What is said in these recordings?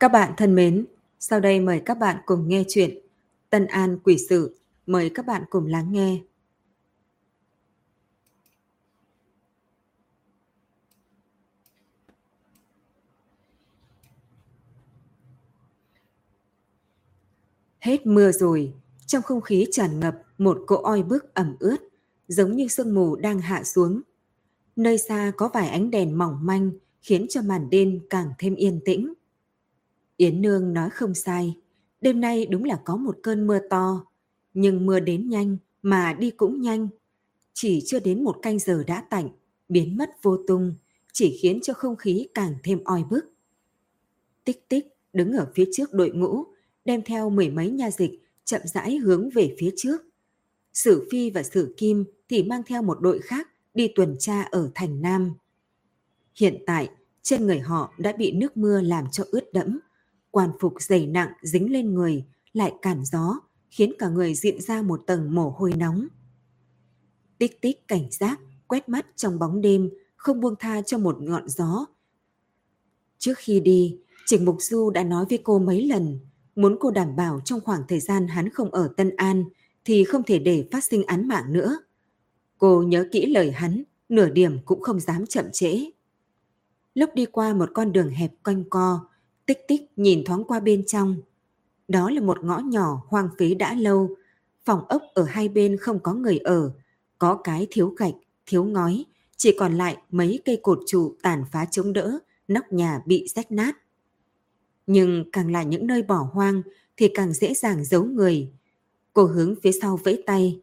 Các bạn thân mến, sau đây mời các bạn cùng nghe chuyện Tân An Quỷ Sử, Mời các bạn cùng lắng nghe. Hết mưa rồi, trong không khí tràn ngập một cỗ oi bức ẩm ướt, giống như sương mù đang hạ xuống. Nơi xa có vài ánh đèn mỏng manh khiến cho màn đêm càng thêm yên tĩnh. Yến Nương nói không sai, đêm nay đúng là có một cơn mưa to, nhưng mưa đến nhanh mà đi cũng nhanh. Chỉ chưa đến một canh giờ đã tạnh, biến mất vô tung, chỉ khiến cho không khí càng thêm oi bức. Tích tích đứng ở phía trước đội ngũ, đem theo mười mấy nha dịch chậm rãi hướng về phía trước. Sử Phi và Sử Kim thì mang theo một đội khác đi tuần tra ở thành Nam. Hiện tại, trên người họ đã bị nước mưa làm cho ướt đẫm, quan phục dày nặng dính lên người, lại cản gió, khiến cả người diện ra một tầng mồ hôi nóng. Tích tích cảnh giác, quét mắt trong bóng đêm, không buông tha cho một ngọn gió. Trước khi đi, Trịnh Mục Du đã nói với cô mấy lần, muốn cô đảm bảo trong khoảng thời gian hắn không ở Tân An thì không thể để phát sinh án mạng nữa. Cô nhớ kỹ lời hắn, nửa điểm cũng không dám chậm trễ. Lúc đi qua một con đường hẹp quanh co, tích tích nhìn thoáng qua bên trong. Đó là một ngõ nhỏ hoang phí đã lâu, phòng ốc ở hai bên không có người ở, có cái thiếu gạch, thiếu ngói, chỉ còn lại mấy cây cột trụ tàn phá chống đỡ, nóc nhà bị rách nát. Nhưng càng là những nơi bỏ hoang thì càng dễ dàng giấu người. Cô hướng phía sau vẫy tay.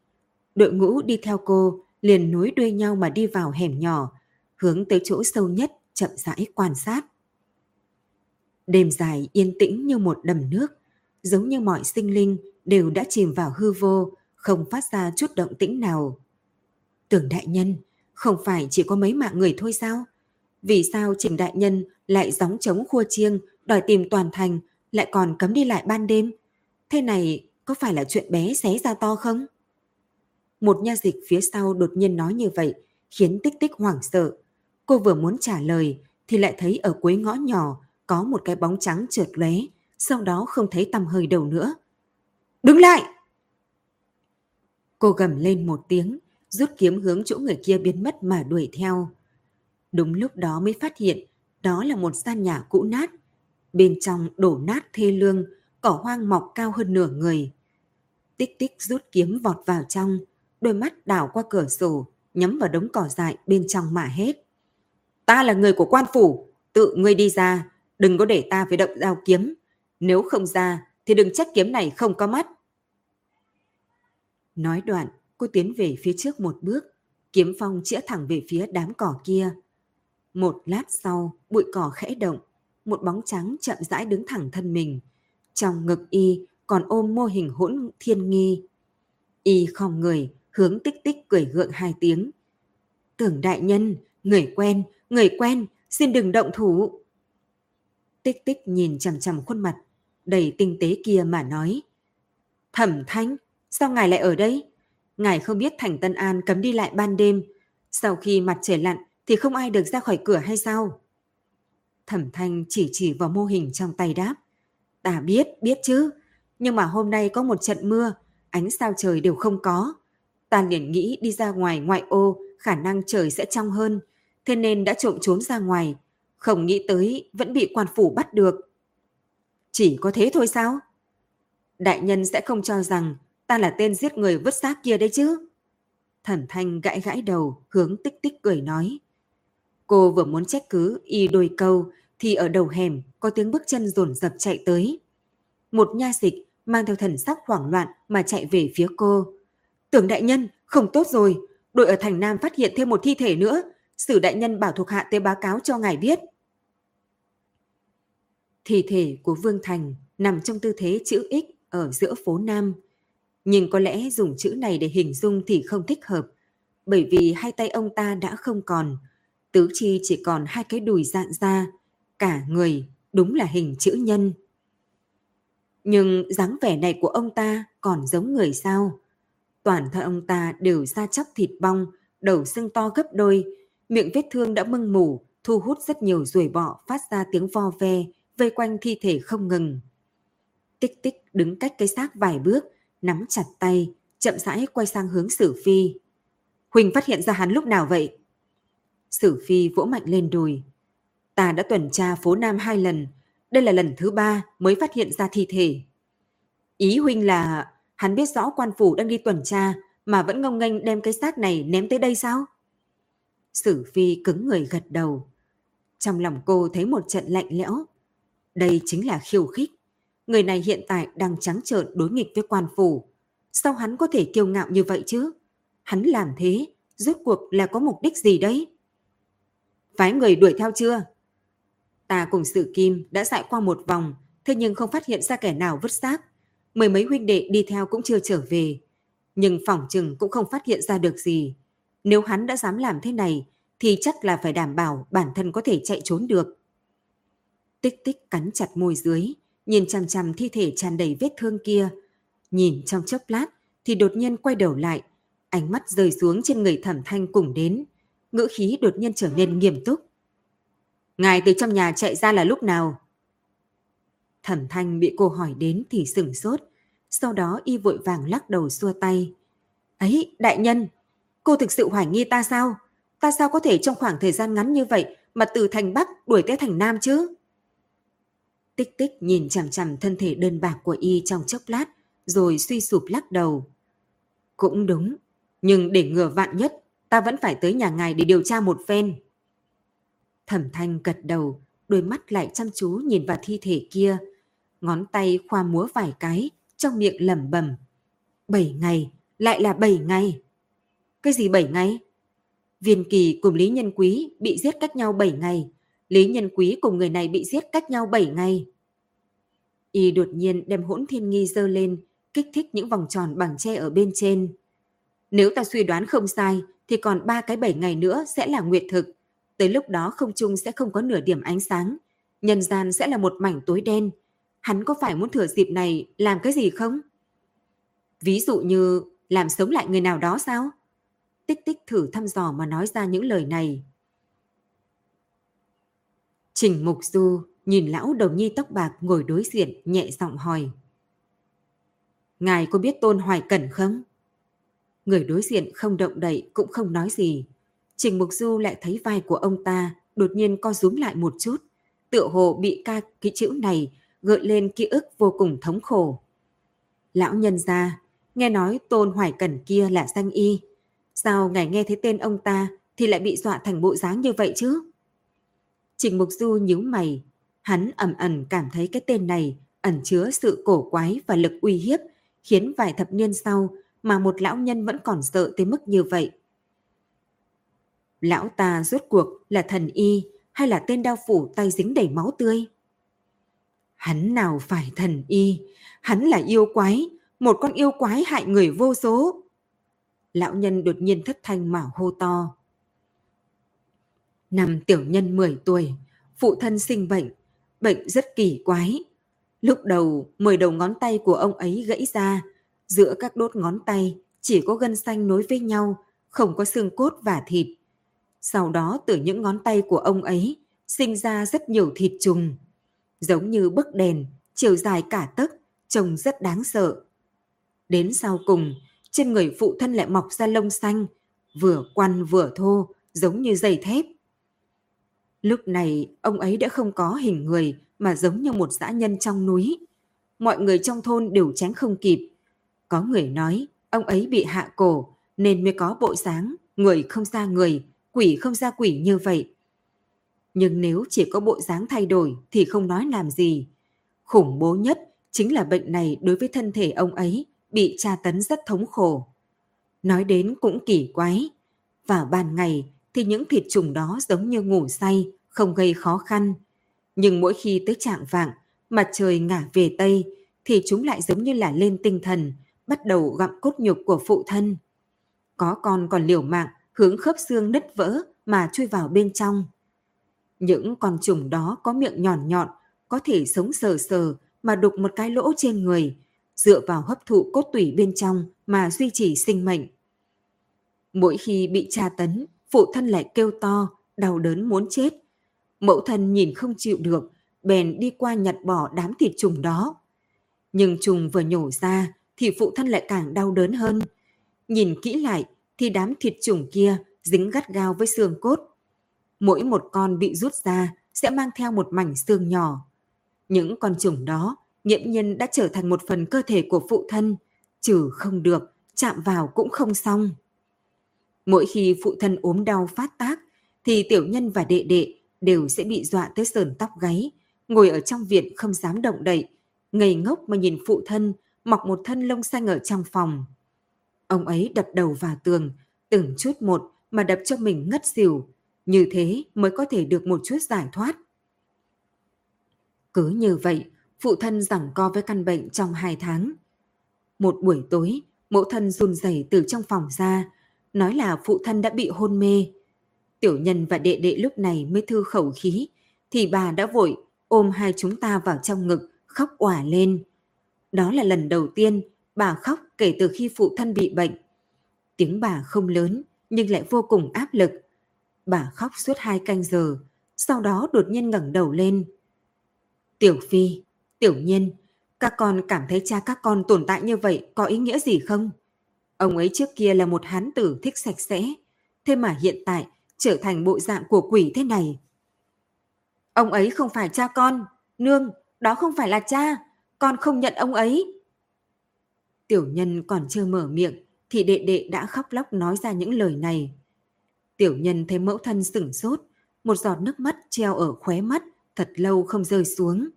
Đội ngũ đi theo cô liền nối đuôi nhau mà đi vào hẻm nhỏ, hướng tới chỗ sâu nhất chậm rãi quan sát. Đêm dài yên tĩnh như một đầm nước, giống như mọi sinh linh đều đã chìm vào hư vô, không phát ra chút động tĩnh nào. Tưởng đại nhân, không phải chỉ có mấy mạng người thôi sao? Vì sao Trình đại nhân lại gióng trống khua chiêng, đòi tìm toàn thành, lại còn cấm đi lại ban đêm? Thế này có phải là chuyện bé xé ra to không? Một nha dịch phía sau đột nhiên nói như vậy, khiến tích tích hoảng sợ. Cô vừa muốn trả lời, thì lại thấy ở cuối ngõ nhỏ có một cái bóng trắng trượt lóe, sau đó không thấy tăm hơi đầu nữa. Đứng lại! Cô gầm lên một tiếng, rút kiếm hướng chỗ người kia biến mất mà đuổi theo. Đúng lúc đó mới phát hiện đó là một gian nhà cũ nát. Bên trong đổ nát thê lương, cỏ hoang mọc cao hơn nửa người. Tích tích rút kiếm vọt vào trong, đôi mắt đảo qua cửa sổ, nhắm vào đống cỏ dại bên trong mà hết. Ta là người của quan phủ, tự ngươi đi ra, đừng có để ta phải động dao kiếm. Nếu không ra, thì đừng trách kiếm này không có mắt. Nói đoạn, cô tiến về phía trước một bước, kiếm phong chĩa thẳng về phía đám cỏ kia. Một lát sau, bụi cỏ khẽ động, một bóng trắng chậm rãi đứng thẳng thân mình. Trong ngực y còn ôm mô hình hỗn thiên nghi. Y không người, hướng tích tích cười gượng hai tiếng. Tưởng đại nhân, người quen, người quen, xin đừng động thủ. Tích tích nhìn chằm chằm khuôn mặt, đầy tinh tế kia mà nói. Thẩm thanh, sao ngài lại ở đây? Ngài không biết thành Tân An cấm đi lại ban đêm. Sau khi mặt trời lặn thì không ai được ra khỏi cửa hay sao? Thẩm thanh chỉ chỉ vào mô hình trong tay đáp. Ta biết, biết chứ. Nhưng mà hôm nay có một trận mưa, ánh sao trời đều không có. Ta liền nghĩ đi ra ngoài ngoại ô, khả năng trời sẽ trong hơn. Thế nên đã trộm trốn ra ngoài, không nghĩ tới vẫn bị quan phủ bắt được. Chỉ có thế thôi sao? Đại nhân sẽ không cho rằng ta là tên giết người vứt xác kia đấy chứ. Thần Thanh gãi gãi đầu, hướng tích tích cười nói. Cô vừa muốn trách cứ y đôi câu, thì ở đầu hẻm có tiếng bước chân rồn rập chạy tới. Một nha dịch mang theo thần sắc hoảng loạn mà chạy về phía cô. Tưởng đại nhân, không tốt rồi, đội ở thành Nam phát hiện thêm một thi thể nữa. Sử đại nhân bảo thuộc hạ tới báo cáo cho ngài biết. Thi thể của Vương Thành nằm trong tư thế chữ X ở giữa phố Nam. Nhưng có lẽ dùng chữ này để hình dung thì không thích hợp, bởi vì hai tay ông ta đã không còn, tứ chi chỉ còn hai cái đùi dạn ra, cả người đúng là hình chữ nhân. Nhưng dáng vẻ này của ông ta còn giống người sao? Toàn thân ông ta đều da chóc thịt bong, đầu sưng to gấp đôi, miệng vết thương đã mưng mủ, thu hút rất nhiều ruồi bọ phát ra tiếng vo ve, vây quanh thi thể không ngừng. Tích tích đứng cách cái xác vài bước, nắm chặt tay, chậm rãi quay sang hướng Sử Phi. Huỳnh phát hiện ra hắn lúc nào vậy? Sử Phi vỗ mạnh lên đùi. Ta đã tuần tra phố Nam hai lần, đây là lần thứ ba mới phát hiện ra thi thể. Ý Huynh là hắn biết rõ quan phủ đang đi tuần tra mà vẫn ngông nghênh đem cái xác này ném tới đây sao? Sử Phi cứng người gật đầu. Trong lòng cô thấy một trận lạnh lẽo. Đây chính là khiêu khích. Người này hiện tại đang trắng trợn đối nghịch với quan phủ. Sao hắn có thể kiêu ngạo như vậy chứ? Hắn làm thế, rốt cuộc là có mục đích gì đấy? Phái người đuổi theo chưa? Ta cùng sự kim đã dại qua một vòng, thế nhưng không phát hiện ra kẻ nào vứt xác. Mười mấy huynh đệ đi theo cũng chưa trở về. Nhưng phỏng chừng cũng không phát hiện ra được gì. Nếu hắn đã dám làm thế này, thì chắc là phải đảm bảo bản thân có thể chạy trốn được. Tích tích cắn chặt môi dưới, nhìn chằm chằm thi thể tràn đầy vết thương kia. Nhìn trong chốc lát thì đột nhiên quay đầu lại, ánh mắt rơi xuống trên người thẩm thanh cùng đến. Ngữ khí đột nhiên trở nên nghiêm túc. Ngài từ trong nhà chạy ra là lúc nào? Thẩm thanh bị cô hỏi đến thì sửng sốt, sau đó y vội vàng lắc đầu xua tay. Ấy, đại nhân, cô thực sự hoài nghi ta sao? Ta sao có thể trong khoảng thời gian ngắn như vậy mà từ thành Bắc đuổi tới thành Nam chứ? Tích tích nhìn chằm chằm thân thể đơn bạc của y trong chốc lát, rồi suy sụp lắc đầu. Cũng đúng, nhưng để ngừa vạn nhất, ta vẫn phải tới nhà ngài để điều tra một phen. Thẩm thanh gật đầu, đôi mắt lại chăm chú nhìn vào thi thể kia. Ngón tay khoa múa vài cái, trong miệng lẩm bẩm. Bảy ngày, lại là bảy ngày. Cái gì bảy ngày? Viên Kỳ cùng Lý Nhân Quý bị giết cách nhau bảy ngày. Lý Nhân Quý cùng người này bị giết cách nhau 7 ngày. Y đột nhiên đem hỗn thiên nghi dơ lên, kích thích những vòng tròn bằng tre ở bên trên. Nếu ta suy đoán không sai, thì còn ba cái 7 ngày nữa sẽ là nguyệt thực. Tới lúc đó không trung sẽ không có nửa điểm ánh sáng. Nhân gian sẽ là một mảnh tối đen. Hắn có phải muốn thừa dịp này làm cái gì không? Ví dụ như làm sống lại người nào đó sao? tích tích thử thăm dò mà nói ra những lời này. Trình Mục Du nhìn lão đồng nhi tóc bạc ngồi đối diện nhẹ giọng hỏi. Ngài có biết Tôn Hoài Cẩn không? Người đối diện không động đậy cũng không nói gì. Trình Mục Du lại thấy vai của ông ta đột nhiên co rúm lại một chút. Tựa hồ bị ca cái chữ này gợi lên ký ức vô cùng thống khổ. Lão nhân ra, nghe nói Tôn Hoài Cẩn kia là danh y, Sao ngài nghe thấy tên ông ta thì lại bị dọa thành bộ dáng như vậy chứ? Trịnh Mục Du nhíu mày, hắn ẩm ẩn cảm thấy cái tên này ẩn chứa sự cổ quái và lực uy hiếp, khiến vài thập niên sau mà một lão nhân vẫn còn sợ tới mức như vậy. Lão ta rốt cuộc là thần y hay là tên đao phủ tay dính đầy máu tươi? Hắn nào phải thần y, hắn là yêu quái, một con yêu quái hại người vô số. Lão nhân đột nhiên thất thanh mà hô to. Năm tiểu nhân 10 tuổi, phụ thân sinh bệnh, bệnh rất kỳ quái. Lúc đầu, 10 đầu ngón tay của ông ấy gãy ra, giữa các đốt ngón tay chỉ có gân xanh nối với nhau, không có xương cốt và thịt. Sau đó từ những ngón tay của ông ấy sinh ra rất nhiều thịt trùng, giống như bức đèn, chiều dài cả tấc, trông rất đáng sợ. Đến sau cùng, trên người phụ thân lại mọc ra lông xanh, vừa quăn vừa thô, giống như dây thép. Lúc này, ông ấy đã không có hình người mà giống như một dã nhân trong núi. Mọi người trong thôn đều tránh không kịp. Có người nói, ông ấy bị hạ cổ nên mới có bộ dáng, người không ra người, quỷ không ra quỷ như vậy. Nhưng nếu chỉ có bộ dáng thay đổi thì không nói làm gì. Khủng bố nhất chính là bệnh này đối với thân thể ông ấy bị tra tấn rất thống khổ. Nói đến cũng kỳ quái. Vào ban ngày thì những thịt trùng đó giống như ngủ say, không gây khó khăn. Nhưng mỗi khi tới trạng vạng, mặt trời ngả về Tây, thì chúng lại giống như là lên tinh thần, bắt đầu gặm cốt nhục của phụ thân. Có con còn liều mạng, hướng khớp xương nứt vỡ mà chui vào bên trong. Những con trùng đó có miệng nhọn nhọn, có thể sống sờ sờ mà đục một cái lỗ trên người, dựa vào hấp thụ cốt tủy bên trong mà duy trì sinh mệnh. Mỗi khi bị tra tấn, phụ thân lại kêu to, đau đớn muốn chết. Mẫu thân nhìn không chịu được, bèn đi qua nhặt bỏ đám thịt trùng đó. Nhưng trùng vừa nhổ ra thì phụ thân lại càng đau đớn hơn. Nhìn kỹ lại thì đám thịt trùng kia dính gắt gao với xương cốt. Mỗi một con bị rút ra sẽ mang theo một mảnh xương nhỏ. Những con trùng đó nghiễm nhiên đã trở thành một phần cơ thể của phụ thân, trừ không được, chạm vào cũng không xong. Mỗi khi phụ thân ốm đau phát tác, thì tiểu nhân và đệ đệ đều sẽ bị dọa tới sờn tóc gáy, ngồi ở trong viện không dám động đậy, ngây ngốc mà nhìn phụ thân mọc một thân lông xanh ở trong phòng. Ông ấy đập đầu vào tường, từng chút một mà đập cho mình ngất xỉu, như thế mới có thể được một chút giải thoát. Cứ như vậy, phụ thân giằng co với căn bệnh trong hai tháng. Một buổi tối, mẫu thân run rẩy từ trong phòng ra, nói là phụ thân đã bị hôn mê. Tiểu nhân và đệ đệ lúc này mới thư khẩu khí, thì bà đã vội ôm hai chúng ta vào trong ngực, khóc òa lên. Đó là lần đầu tiên bà khóc kể từ khi phụ thân bị bệnh. Tiếng bà không lớn nhưng lại vô cùng áp lực. Bà khóc suốt hai canh giờ, sau đó đột nhiên ngẩng đầu lên. Tiểu Phi, Tiểu Nhiên, các con cảm thấy cha các con tồn tại như vậy có ý nghĩa gì không? Ông ấy trước kia là một hán tử thích sạch sẽ, thế mà hiện tại trở thành bộ dạng của quỷ thế này. Ông ấy không phải cha con, nương, đó không phải là cha, con không nhận ông ấy. Tiểu nhân còn chưa mở miệng thì đệ đệ đã khóc lóc nói ra những lời này. Tiểu nhân thấy mẫu thân sửng sốt, một giọt nước mắt treo ở khóe mắt, thật lâu không rơi xuống.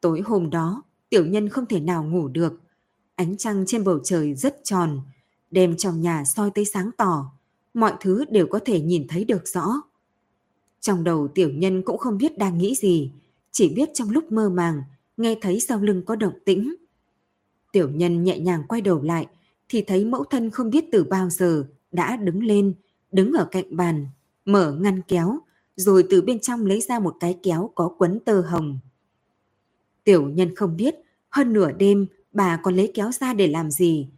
Tối hôm đó, tiểu nhân không thể nào ngủ được. Ánh trăng trên bầu trời rất tròn, đêm trong nhà soi tới sáng tỏ, mọi thứ đều có thể nhìn thấy được rõ. Trong đầu tiểu nhân cũng không biết đang nghĩ gì, chỉ biết trong lúc mơ màng, nghe thấy sau lưng có động tĩnh. Tiểu nhân nhẹ nhàng quay đầu lại, thì thấy mẫu thân không biết từ bao giờ đã đứng lên, đứng ở cạnh bàn, mở ngăn kéo, rồi từ bên trong lấy ra một cái kéo có quấn tơ hồng. Tiểu nhân không biết, hơn nửa đêm bà còn lấy kéo ra để làm gì,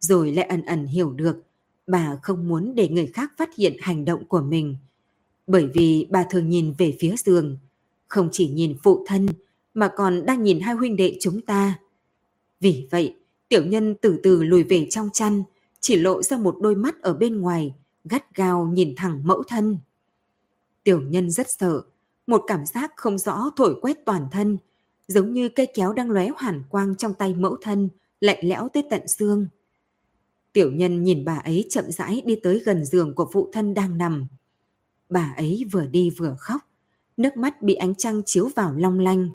rồi lại ẩn ẩn hiểu được bà không muốn để người khác phát hiện hành động của mình. Bởi vì bà thường nhìn về phía giường, không chỉ nhìn phụ thân mà còn đang nhìn hai huynh đệ chúng ta. Vì vậy, tiểu nhân từ từ lùi về trong chăn, chỉ lộ ra một đôi mắt ở bên ngoài, gắt gao nhìn thẳng mẫu thân. Tiểu nhân rất sợ, một cảm giác không rõ thổi quét toàn thân, giống như cây kéo đang lóe hoàn quang trong tay mẫu thân, lạnh lẽo tới tận xương. Tiểu nhân nhìn bà ấy chậm rãi đi tới gần giường của phụ thân đang nằm. Bà ấy vừa đi vừa khóc, nước mắt bị ánh trăng chiếu vào long lanh.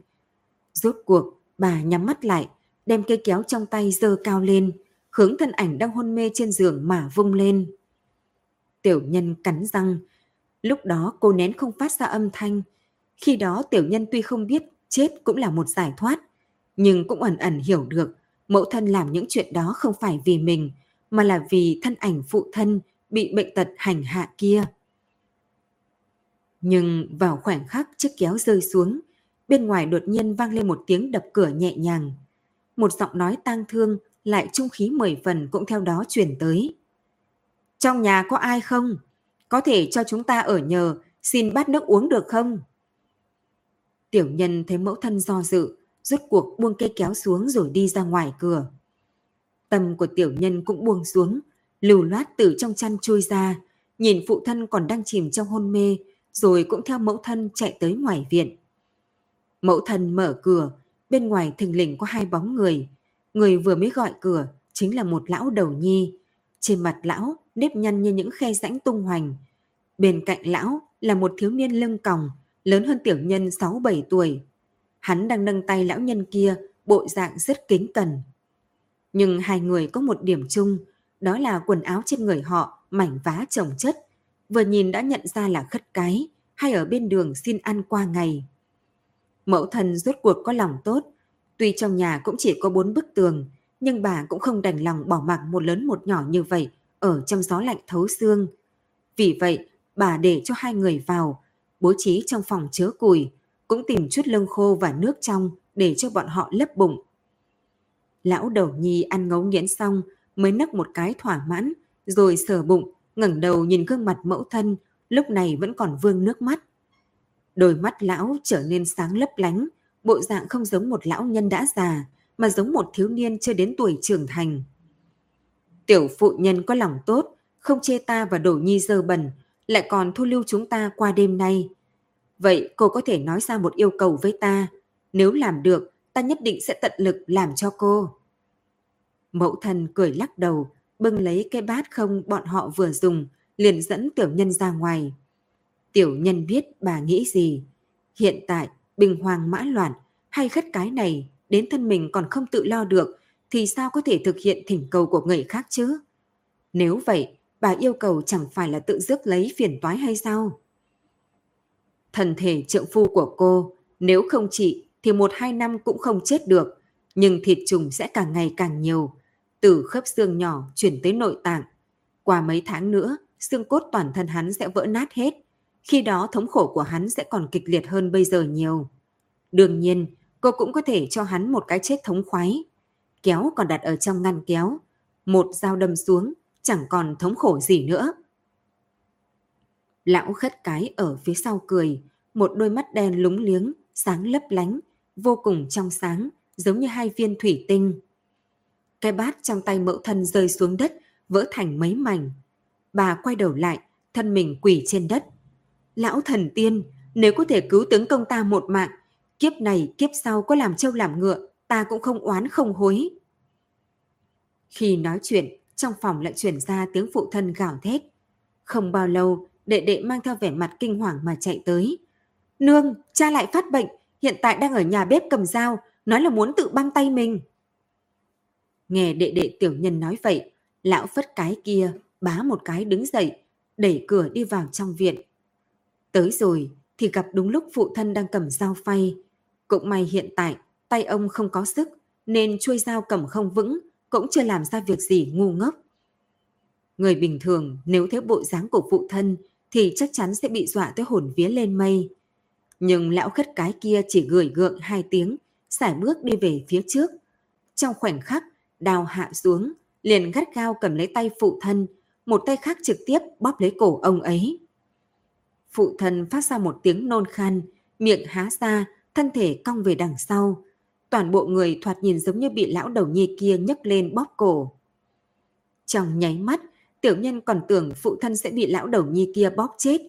Rốt cuộc, bà nhắm mắt lại, đem cây kéo trong tay dơ cao lên, hướng thân ảnh đang hôn mê trên giường mà vung lên. Tiểu nhân cắn răng, lúc đó cô nén không phát ra âm thanh. Khi đó tiểu nhân tuy không biết chết cũng là một giải thoát, nhưng cũng ẩn ẩn hiểu được mẫu thân làm những chuyện đó không phải vì mình, mà là vì thân ảnh phụ thân bị bệnh tật hành hạ kia. Nhưng vào khoảnh khắc chiếc kéo rơi xuống, bên ngoài đột nhiên vang lên một tiếng đập cửa nhẹ nhàng. Một giọng nói tang thương lại trung khí mười phần cũng theo đó chuyển tới. Trong nhà có ai không? Có thể cho chúng ta ở nhờ, xin bát nước uống được không? Tiểu nhân thấy mẫu thân do dự, rốt cuộc buông cây kéo xuống rồi đi ra ngoài cửa. Tâm của tiểu nhân cũng buông xuống, lưu loát từ trong chăn chui ra, nhìn phụ thân còn đang chìm trong hôn mê, rồi cũng theo mẫu thân chạy tới ngoài viện. Mẫu thân mở cửa, bên ngoài thình lình có hai bóng người. Người vừa mới gọi cửa chính là một lão đầu nhi. Trên mặt lão nếp nhăn như những khe rãnh tung hoành. Bên cạnh lão là một thiếu niên lưng còng, lớn hơn tiểu nhân 6-7 tuổi. Hắn đang nâng tay lão nhân kia, bộ dạng rất kính cẩn. Nhưng hai người có một điểm chung, đó là quần áo trên người họ mảnh vá chồng chất, vừa nhìn đã nhận ra là khất cái hay ở bên đường xin ăn qua ngày. Mẫu thân rốt cuộc có lòng tốt, tuy trong nhà cũng chỉ có bốn bức tường, nhưng bà cũng không đành lòng bỏ mặc một lớn một nhỏ như vậy ở trong gió lạnh thấu xương. Vì vậy, bà để cho hai người vào, bố trí trong phòng chứa củi, cũng tìm chút lông khô và nước trong để cho bọn họ lấp bụng. Lão đầu nhi ăn ngấu nghiến xong mới nấc một cái thỏa mãn, rồi sờ bụng, ngẩng đầu nhìn gương mặt mẫu thân, lúc này vẫn còn vương nước mắt. Đôi mắt lão trở nên sáng lấp lánh, bộ dạng không giống một lão nhân đã già, mà giống một thiếu niên chưa đến tuổi trưởng thành. Tiểu phụ nhân có lòng tốt, không chê ta và đổ nhi dơ bẩn, lại còn thu lưu chúng ta qua đêm nay. Vậy cô có thể nói ra một yêu cầu với ta. Nếu làm được, ta nhất định sẽ tận lực làm cho cô. Mẫu thần cười lắc đầu, bưng lấy cái bát không bọn họ vừa dùng, liền dẫn tiểu nhân ra ngoài. Tiểu nhân biết bà nghĩ gì. Hiện tại, bình hoàng mã loạn, hay khất cái này, đến thân mình còn không tự lo được, thì sao có thể thực hiện thỉnh cầu của người khác chứ? Nếu vậy, bà yêu cầu chẳng phải là tự rước lấy phiền toái hay sao? Thần thể trượng phu của cô, nếu không trị thì một hai năm cũng không chết được, nhưng thịt trùng sẽ càng ngày càng nhiều, từ khớp xương nhỏ chuyển tới nội tạng. Qua mấy tháng nữa, xương cốt toàn thân hắn sẽ vỡ nát hết. Khi đó thống khổ của hắn sẽ còn kịch liệt hơn bây giờ nhiều. Đương nhiên, cô cũng có thể cho hắn một cái chết thống khoái. Kéo còn đặt ở trong ngăn kéo. Một dao đâm xuống, chẳng còn thống khổ gì nữa. Lão khất cái ở phía sau cười, một đôi mắt đen lúng liếng, sáng lấp lánh, vô cùng trong sáng, giống như hai viên thủy tinh. Cái bát trong tay mẫu thân rơi xuống đất, vỡ thành mấy mảnh. Bà quay đầu lại, thân mình quỳ trên đất. Lão thần tiên, nếu có thể cứu tướng công ta một mạng, kiếp này kiếp sau có làm trâu làm ngựa, ta cũng không oán không hối. Khi nói chuyện, trong phòng lại chuyển ra tiếng phụ thân gào thét. Không bao lâu, đệ đệ mang theo vẻ mặt kinh hoàng mà chạy tới. Nương, cha lại phát bệnh, hiện tại đang ở nhà bếp cầm dao, nói là muốn tự băng tay mình. Nghe đệ đệ tiểu nhân nói vậy, lão phất cái kia bá một cái đứng dậy, đẩy cửa đi vào trong viện. Tới rồi thì gặp đúng lúc phụ thân đang cầm dao phay. Cũng may hiện tại tay ông không có sức nên chuôi dao cầm không vững cũng chưa làm ra việc gì ngu ngốc. Người bình thường nếu thấy bộ dáng của phụ thân thì chắc chắn sẽ bị dọa tới hồn vía lên mây. Nhưng lão khất cái kia chỉ gửi gượng hai tiếng, sải bước đi về phía trước. Trong khoảnh khắc, đào hạ xuống, liền gắt gao cầm lấy tay phụ thân, một tay khác trực tiếp bóp lấy cổ ông ấy. Phụ thân phát ra một tiếng nôn khan, miệng há ra, thân thể cong về đằng sau. Toàn bộ người thoạt nhìn giống như bị lão đầu nhi kia nhấc lên bóp cổ. Trong nháy mắt, tiểu nhân còn tưởng phụ thân sẽ bị lão đầu nhi kia bóp chết.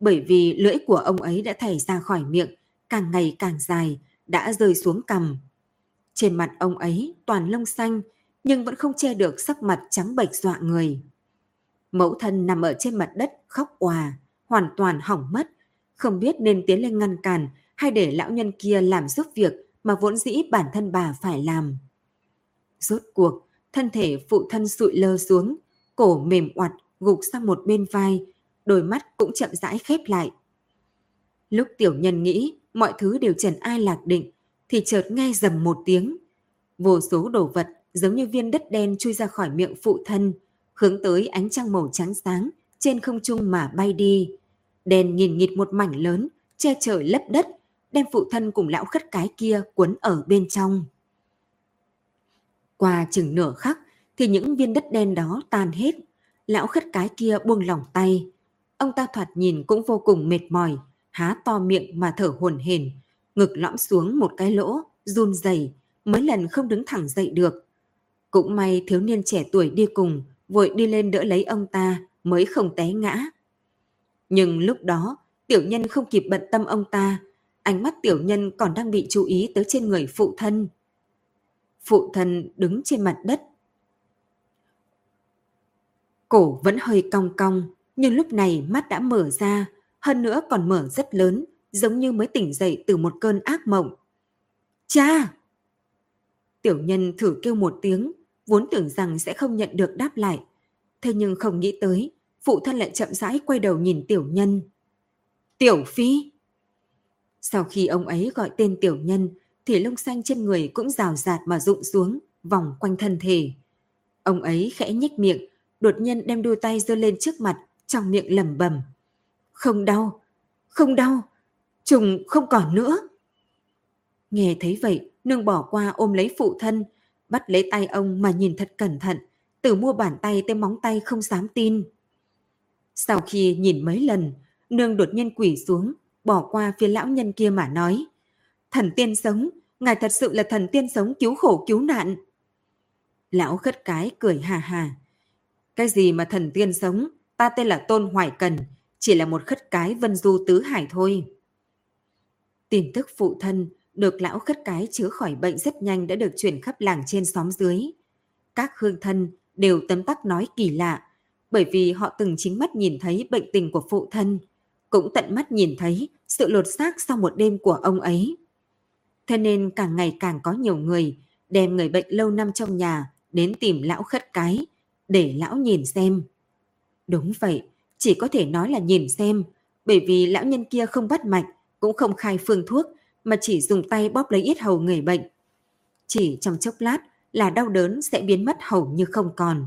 Bởi vì lưỡi của ông ấy đã thảy ra khỏi miệng, càng ngày càng dài, đã rơi xuống cằm. Trên mặt ông ấy toàn lông xanh, nhưng vẫn không che được sắc mặt trắng bệch dọa người. Mẫu thân nằm ở trên mặt đất khóc òa, hoàn toàn hỏng mất, không biết nên tiến lên ngăn cản hay để lão nhân kia làm giúp việc mà vốn dĩ bản thân bà phải làm. Rốt cuộc, thân thể phụ thân sụi lơ xuống, cổ mềm oặt gục sang một bên vai, đôi mắt cũng chậm rãi khép lại. Lúc tiểu nhân nghĩ mọi thứ đều trần ai lạc định, thì chợt nghe dầm một tiếng. Vô số đồ vật giống như viên đất đen chui ra khỏi miệng phụ thân, hướng tới ánh trăng màu trắng sáng trên không trung mà bay đi. Đèn nhìn nghịt một mảnh lớn, che trời lấp đất, đem phụ thân cùng lão khất cái kia cuốn ở bên trong. Qua chừng nửa khắc thì những viên đất đen đó tan hết. Lão khất cái kia buông lỏng tay. Ông ta thoạt nhìn cũng vô cùng mệt mỏi, há to miệng mà thở hổn hển, ngực lõm xuống một cái lỗ, run rẩy, mấy lần không đứng thẳng dậy được. Cũng may thiếu niên trẻ tuổi đi cùng, vội đi lên đỡ lấy ông ta, mới không té ngã. Nhưng lúc đó, tiểu nhân không kịp bận tâm ông ta, ánh mắt tiểu nhân còn đang bị chú ý tới trên người phụ thân. Phụ thân đứng trên mặt đất. Cổ vẫn hơi cong cong, nhưng lúc này mắt đã mở ra, hơn nữa còn mở rất lớn, giống như mới tỉnh dậy từ một cơn ác mộng. Cha! Tiểu nhân thử kêu một tiếng, vốn tưởng rằng sẽ không nhận được đáp lại. Thế nhưng không nghĩ tới, phụ thân lại chậm rãi quay đầu nhìn tiểu nhân. Tiểu phi! Sau khi ông ấy gọi tên tiểu nhân, thì lông xanh trên người cũng rào rạt mà rụng xuống, vòng quanh thân thể. Ông ấy khẽ nhếch miệng, đột nhiên đem đôi tay giơ lên trước mặt, trong miệng lẩm bẩm. Không đau, không đau, trùng không còn nữa. Nghe thấy vậy, nương bỏ qua ôm lấy phụ thân, bắt lấy tay ông mà nhìn thật cẩn thận, từ mua bàn tay tới móng tay không dám tin. Sau khi nhìn mấy lần, nương đột nhiên quỷ xuống, bỏ qua phía lão nhân kia mà nói. Thần tiên sống, ngài thật sự là thần tiên sống cứu khổ cứu nạn. Lão khất cái cười hà hà. Cái gì mà thần tiên sống, ta tên là Tôn Hoài Cần, chỉ là một khất cái vân du tứ hải thôi. Tin tức phụ thân được lão khất cái chữa khỏi bệnh rất nhanh đã được truyền khắp làng trên xóm dưới. Các hương thân đều tấm tắc nói kỳ lạ, bởi vì họ từng chính mắt nhìn thấy bệnh tình của phụ thân, cũng tận mắt nhìn thấy sự lột xác sau một đêm của ông ấy. Thế nên càng ngày càng có nhiều người đem người bệnh lâu năm trong nhà đến tìm lão khất cái để lão nhìn xem. Đúng vậy, chỉ có thể nói là nhìn xem, bởi vì lão nhân kia không bắt mạch, cũng không khai phương thuốc, mà chỉ dùng tay bóp lấy yết hầu người bệnh. Chỉ trong chốc lát là đau đớn sẽ biến mất hầu như không còn.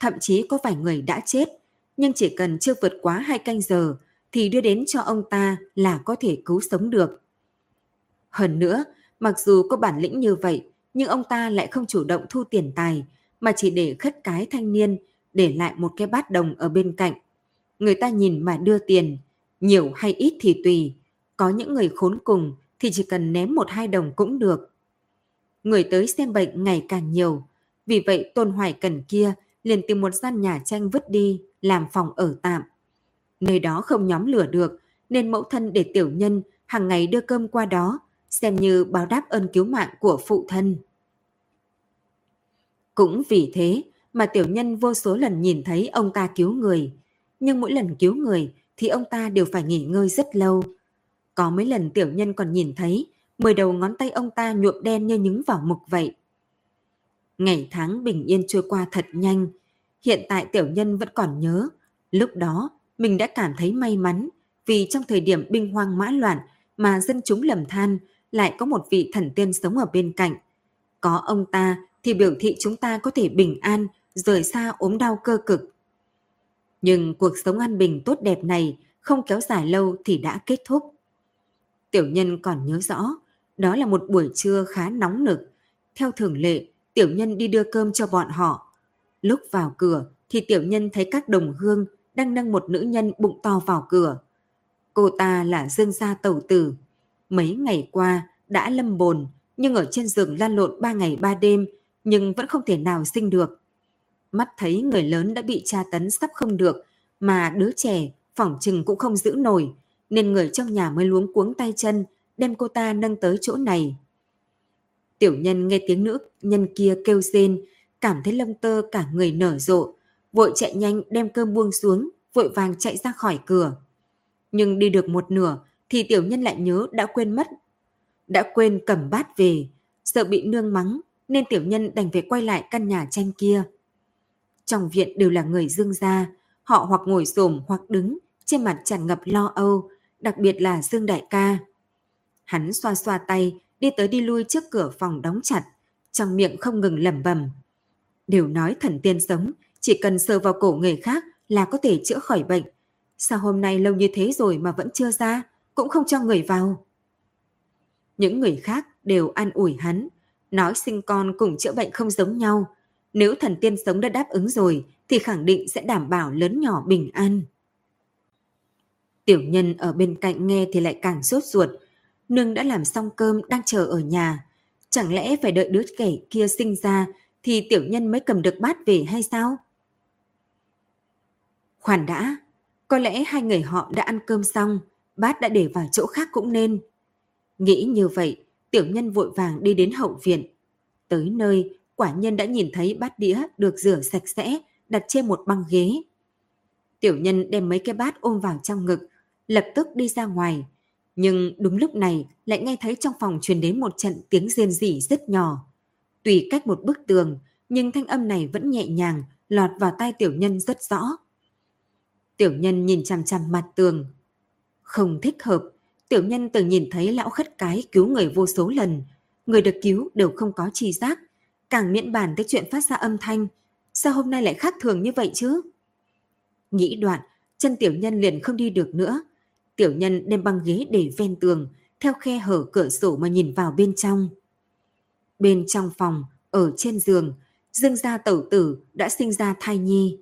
Thậm chí có vài người đã chết, nhưng chỉ cần chưa vượt quá hai canh giờ thì đưa đến cho ông ta là có thể cứu sống được. Hơn nữa, mặc dù có bản lĩnh như vậy, nhưng ông ta lại không chủ động thu tiền tài, mà chỉ để khất cái thanh niên để lại một cái bát đồng ở bên cạnh. Người ta nhìn mà đưa tiền, nhiều hay ít thì tùy. Có những người khốn cùng thì chỉ cần ném một hai đồng cũng được. Người tới xem bệnh ngày càng nhiều, vì vậy Tôn Hoài Cần kia liền tìm một gian nhà tranh vứt đi làm phòng ở tạm. Nơi đó không nhóm lửa được, nên mẫu thân để tiểu nhân hàng ngày đưa cơm qua đó, xem như báo đáp ơn cứu mạng của phụ thân. Cũng vì thế mà tiểu nhân vô số lần nhìn thấy ông ta cứu người. Nhưng mỗi lần cứu người thì ông ta đều phải nghỉ ngơi rất lâu. Có mấy lần tiểu nhân còn nhìn thấy, mười đầu ngón tay ông ta nhuộm đen như nhúng vào mục vậy. Ngày tháng bình yên trôi qua thật nhanh. Hiện tại tiểu nhân vẫn còn nhớ. Lúc đó mình đã cảm thấy may mắn vì trong thời điểm binh hoang mã loạn mà dân chúng lầm than lại có một vị thần tiên sống ở bên cạnh. Có ông ta thì biểu thị chúng ta có thể bình an, rời xa ốm đau cơ cực. Nhưng cuộc sống an bình tốt đẹp này không kéo dài lâu thì đã kết thúc. Tiểu nhân còn nhớ rõ, đó là một buổi trưa khá nóng nực. Theo thường lệ, tiểu nhân đi đưa cơm cho bọn họ. Lúc vào cửa thì tiểu nhân thấy các đồng hương đang nâng một nữ nhân bụng to vào cửa. Cô ta là Dương Gia Tẩu Tử. Mấy ngày qua đã lâm bồn, nhưng ở trên giường lan lộn ba ngày ba đêm, nhưng vẫn không thể nào sinh được. Mắt thấy người lớn đã bị tra tấn sắp không được, mà đứa trẻ phỏng chừng cũng không giữ nổi, nên người trong nhà mới luống cuống tay chân, đem cô ta nâng tới chỗ này. Tiểu nhân nghe tiếng nữ nhân kia kêu rên, cảm thấy lông tơ cả người nở rộ, vội chạy nhanh đem cơm buông xuống, vội vàng chạy ra khỏi cửa. Nhưng đi được một nửa thì tiểu nhân lại nhớ đã quên mất. Đã quên cầm bát về, sợ bị nương mắng nên tiểu nhân đành phải quay lại căn nhà tranh kia. Trong viện đều là người dương gia, họ hoặc ngồi xổm hoặc đứng, trên mặt tràn ngập lo âu, đặc biệt là Dương Đại ca. Hắn xoa xoa tay, đi tới đi lui trước cửa phòng đóng chặt, trong miệng không ngừng lẩm bẩm. Đều nói thần tiên sống, chỉ cần sờ vào cổ người khác là có thể chữa khỏi bệnh. Sao hôm nay lâu như thế rồi mà vẫn chưa ra, cũng không cho người vào. Những người khác đều an ủi hắn, nói sinh con cùng chữa bệnh không giống nhau. Nếu thần tiên sống đã đáp ứng rồi thì khẳng định sẽ đảm bảo lớn nhỏ bình an. Tiểu nhân ở bên cạnh nghe thì lại càng sốt ruột. Nương đã làm xong cơm đang chờ ở nhà. Chẳng lẽ phải đợi đứa kẻ kia sinh ra thì tiểu nhân mới cầm được bát về hay sao? Khoản đã, có lẽ hai người họ đã ăn cơm xong, bát đã để vào chỗ khác cũng nên. Nghĩ như vậy, tiểu nhân vội vàng đi đến hậu viện. Tới nơi, quả nhân đã nhìn thấy bát đĩa được rửa sạch sẽ, đặt trên một băng ghế. Tiểu nhân đem mấy cái bát ôm vào trong ngực, lập tức đi ra ngoài. Nhưng đúng lúc này lại nghe thấy trong phòng truyền đến một trận tiếng rên rỉ rất nhỏ. Tùy cách một bức tường, nhưng thanh âm này vẫn nhẹ nhàng, lọt vào tai tiểu nhân rất rõ. Tiểu nhân nhìn chằm chằm mặt tường. Không thích hợp, tiểu nhân từng nhìn thấy lão khất cái cứu người vô số lần. Người được cứu đều không có chi giác, càng miễn bàn tới chuyện phát ra âm thanh. Sao hôm nay lại khác thường như vậy chứ? Nghĩ đoạn, chân tiểu nhân liền không đi được nữa. Tiểu nhân đem băng ghế để ven tường, theo khe hở cửa sổ mà nhìn vào bên trong. Bên trong phòng, ở trên giường, Dương gia tẩu tử đã sinh ra thai nhi.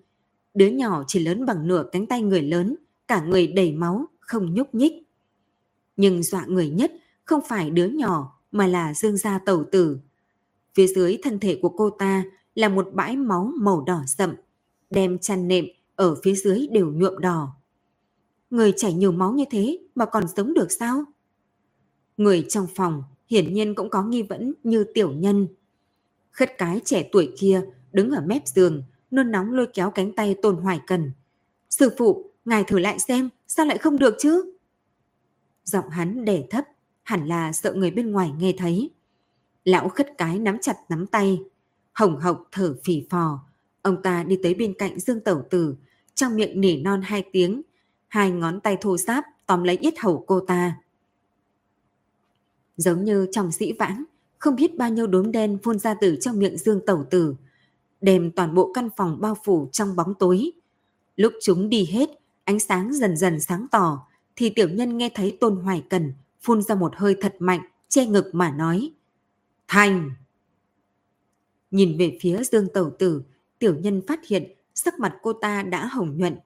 Đứa nhỏ chỉ lớn bằng nửa cánh tay người lớn, cả người đầy máu, không nhúc nhích. Nhưng dọa người nhất không phải đứa nhỏ mà là Dương gia tẩu tử. Phía dưới thân thể của cô ta là một bãi máu màu đỏ sậm, đem chăn nệm ở phía dưới đều nhuộm đỏ. Người chảy nhiều máu như thế mà còn sống được sao? Người trong phòng hiển nhiên cũng có nghi vấn như tiểu nhân. Khất cái trẻ tuổi kia đứng ở mép giường, nôn nóng lôi kéo cánh tay Tôn Hoài Cần. Sư phụ, ngài thử lại xem, sao lại không được chứ? Giọng hắn đè thấp, hẳn là sợ người bên ngoài nghe thấy. Lão khất cái nắm chặt nắm tay, hồng hộc thở phì phò. Ông ta đi tới bên cạnh Dương Tẩu Tử, trong miệng nỉ non hai tiếng, hai ngón tay thô sáp tóm lấy yết hầu cô ta. Giống như trong sĩ vãng, không biết bao nhiêu đốm đen phun ra từ trong miệng Dương Tẩu Tử, đem toàn bộ căn phòng bao phủ trong bóng tối. Lúc chúng đi hết, ánh sáng dần dần sáng tỏ, thì tiểu nhân nghe thấy Tôn Hoài Cần phun ra một hơi thật mạnh, che ngực mà nói. Thành! Nhìn về phía Dương Tẩu Tử, tiểu nhân phát hiện sắc mặt cô ta đã hồng nhuận.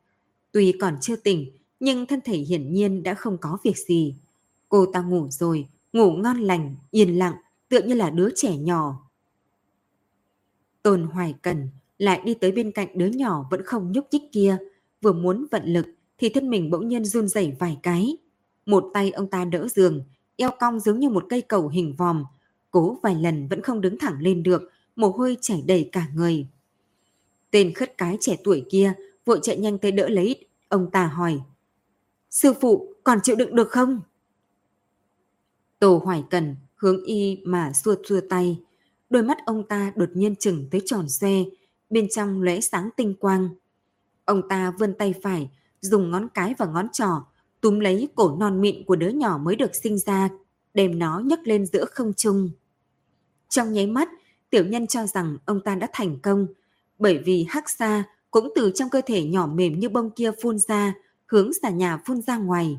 Tuy còn chưa tỉnh, nhưng thân thể hiển nhiên đã không có việc gì. Cô ta ngủ rồi, ngủ ngon lành, yên lặng, tựa như là đứa trẻ nhỏ. Tôn Hoài Cần lại đi tới bên cạnh đứa nhỏ vẫn không nhúc nhích kia, vừa muốn vận lực thì thân mình bỗng nhiên run rẩy vài cái. Một tay ông ta đỡ giường, eo cong giống như một cây cầu hình vòm, cố vài lần vẫn không đứng thẳng lên được, mồ hôi chảy đầy cả người. Tên khất cái trẻ tuổi kia vội chạy nhanh tới đỡ lấy, ông ta hỏi. Sư phụ, còn chịu đựng được không? Tô Hoài Cần hướng y mà xua xua tay. Đôi mắt ông ta đột nhiên chừng tới tròn xoe, bên trong lóe sáng tinh quang. Ông ta vươn tay phải, dùng ngón cái và ngón trỏ, túm lấy cổ non mịn của đứa nhỏ mới được sinh ra, đem nó nhấc lên giữa không trung. Trong nháy mắt, tiểu nhân cho rằng ông ta đã thành công, bởi vì hắc xa cũng từ trong cơ thể nhỏ mềm như bông kia phun ra, hướng xà nhà phun ra ngoài.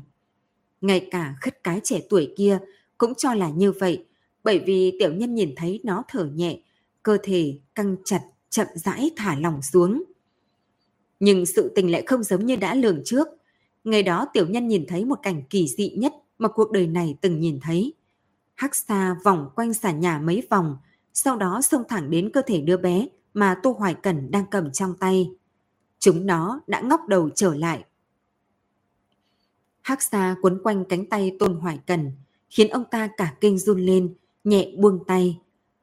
Ngay cả khất cái trẻ tuổi kia cũng cho là như vậy, bởi vì tiểu nhân nhìn thấy nó thở nhẹ, cơ thể căng chặt, chậm rãi thả lỏng xuống. Nhưng sự tình lại không giống như đã lường trước. Ngày đó tiểu nhân nhìn thấy một cảnh kỳ dị nhất mà cuộc đời này từng nhìn thấy. Hắc xa vòng quanh xà nhà mấy vòng, sau đó xông thẳng đến cơ thể đứa bé mà Tô Hoài Cẩn đang cầm trong tay. Chúng nó đã ngóc đầu trở lại. Hắc xa quấn quanh cánh tay Tôn Hoài Cẩn, khiến ông ta cả kinh run lên, nhẹ buông tay.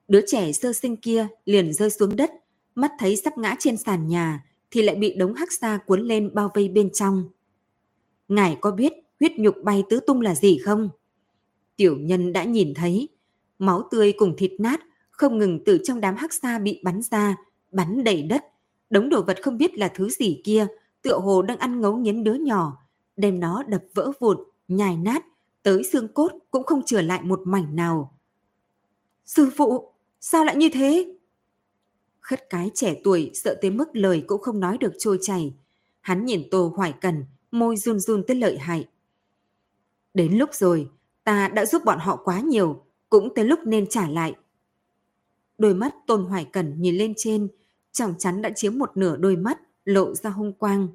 Đứa trẻ sơ sinh kia liền rơi xuống đất, mắt thấy sắp ngã trên sàn nhà thì lại bị đống hắc xa cuốn lên bao vây bên trong. Ngài có biết huyết nhục bay tứ tung là gì không? Tiểu nhân đã nhìn thấy, máu tươi cùng thịt nát không ngừng từ trong đám hắc xa bị bắn ra, bắn đầy đất. Đống đồ vật không biết là thứ gì kia, tựa hồ đang ăn ngấu nghiến đứa nhỏ, đem nó đập vỡ vụn, nhài nát, tới xương cốt cũng không trở lại một mảnh nào. Sư phụ, sao lại như thế? Khất cái trẻ tuổi sợ tới mức lời cũng không nói được trôi chảy. Hắn nhìn Tô Hoài Cần, môi run run tới lợi hại. Đến lúc rồi, ta đã giúp bọn họ quá nhiều, cũng tới lúc nên trả lại. Đôi mắt Tôn Hoài Cần nhìn lên trên, chẳng chắn đã chiếm một nửa đôi mắt, lộ ra hung quang.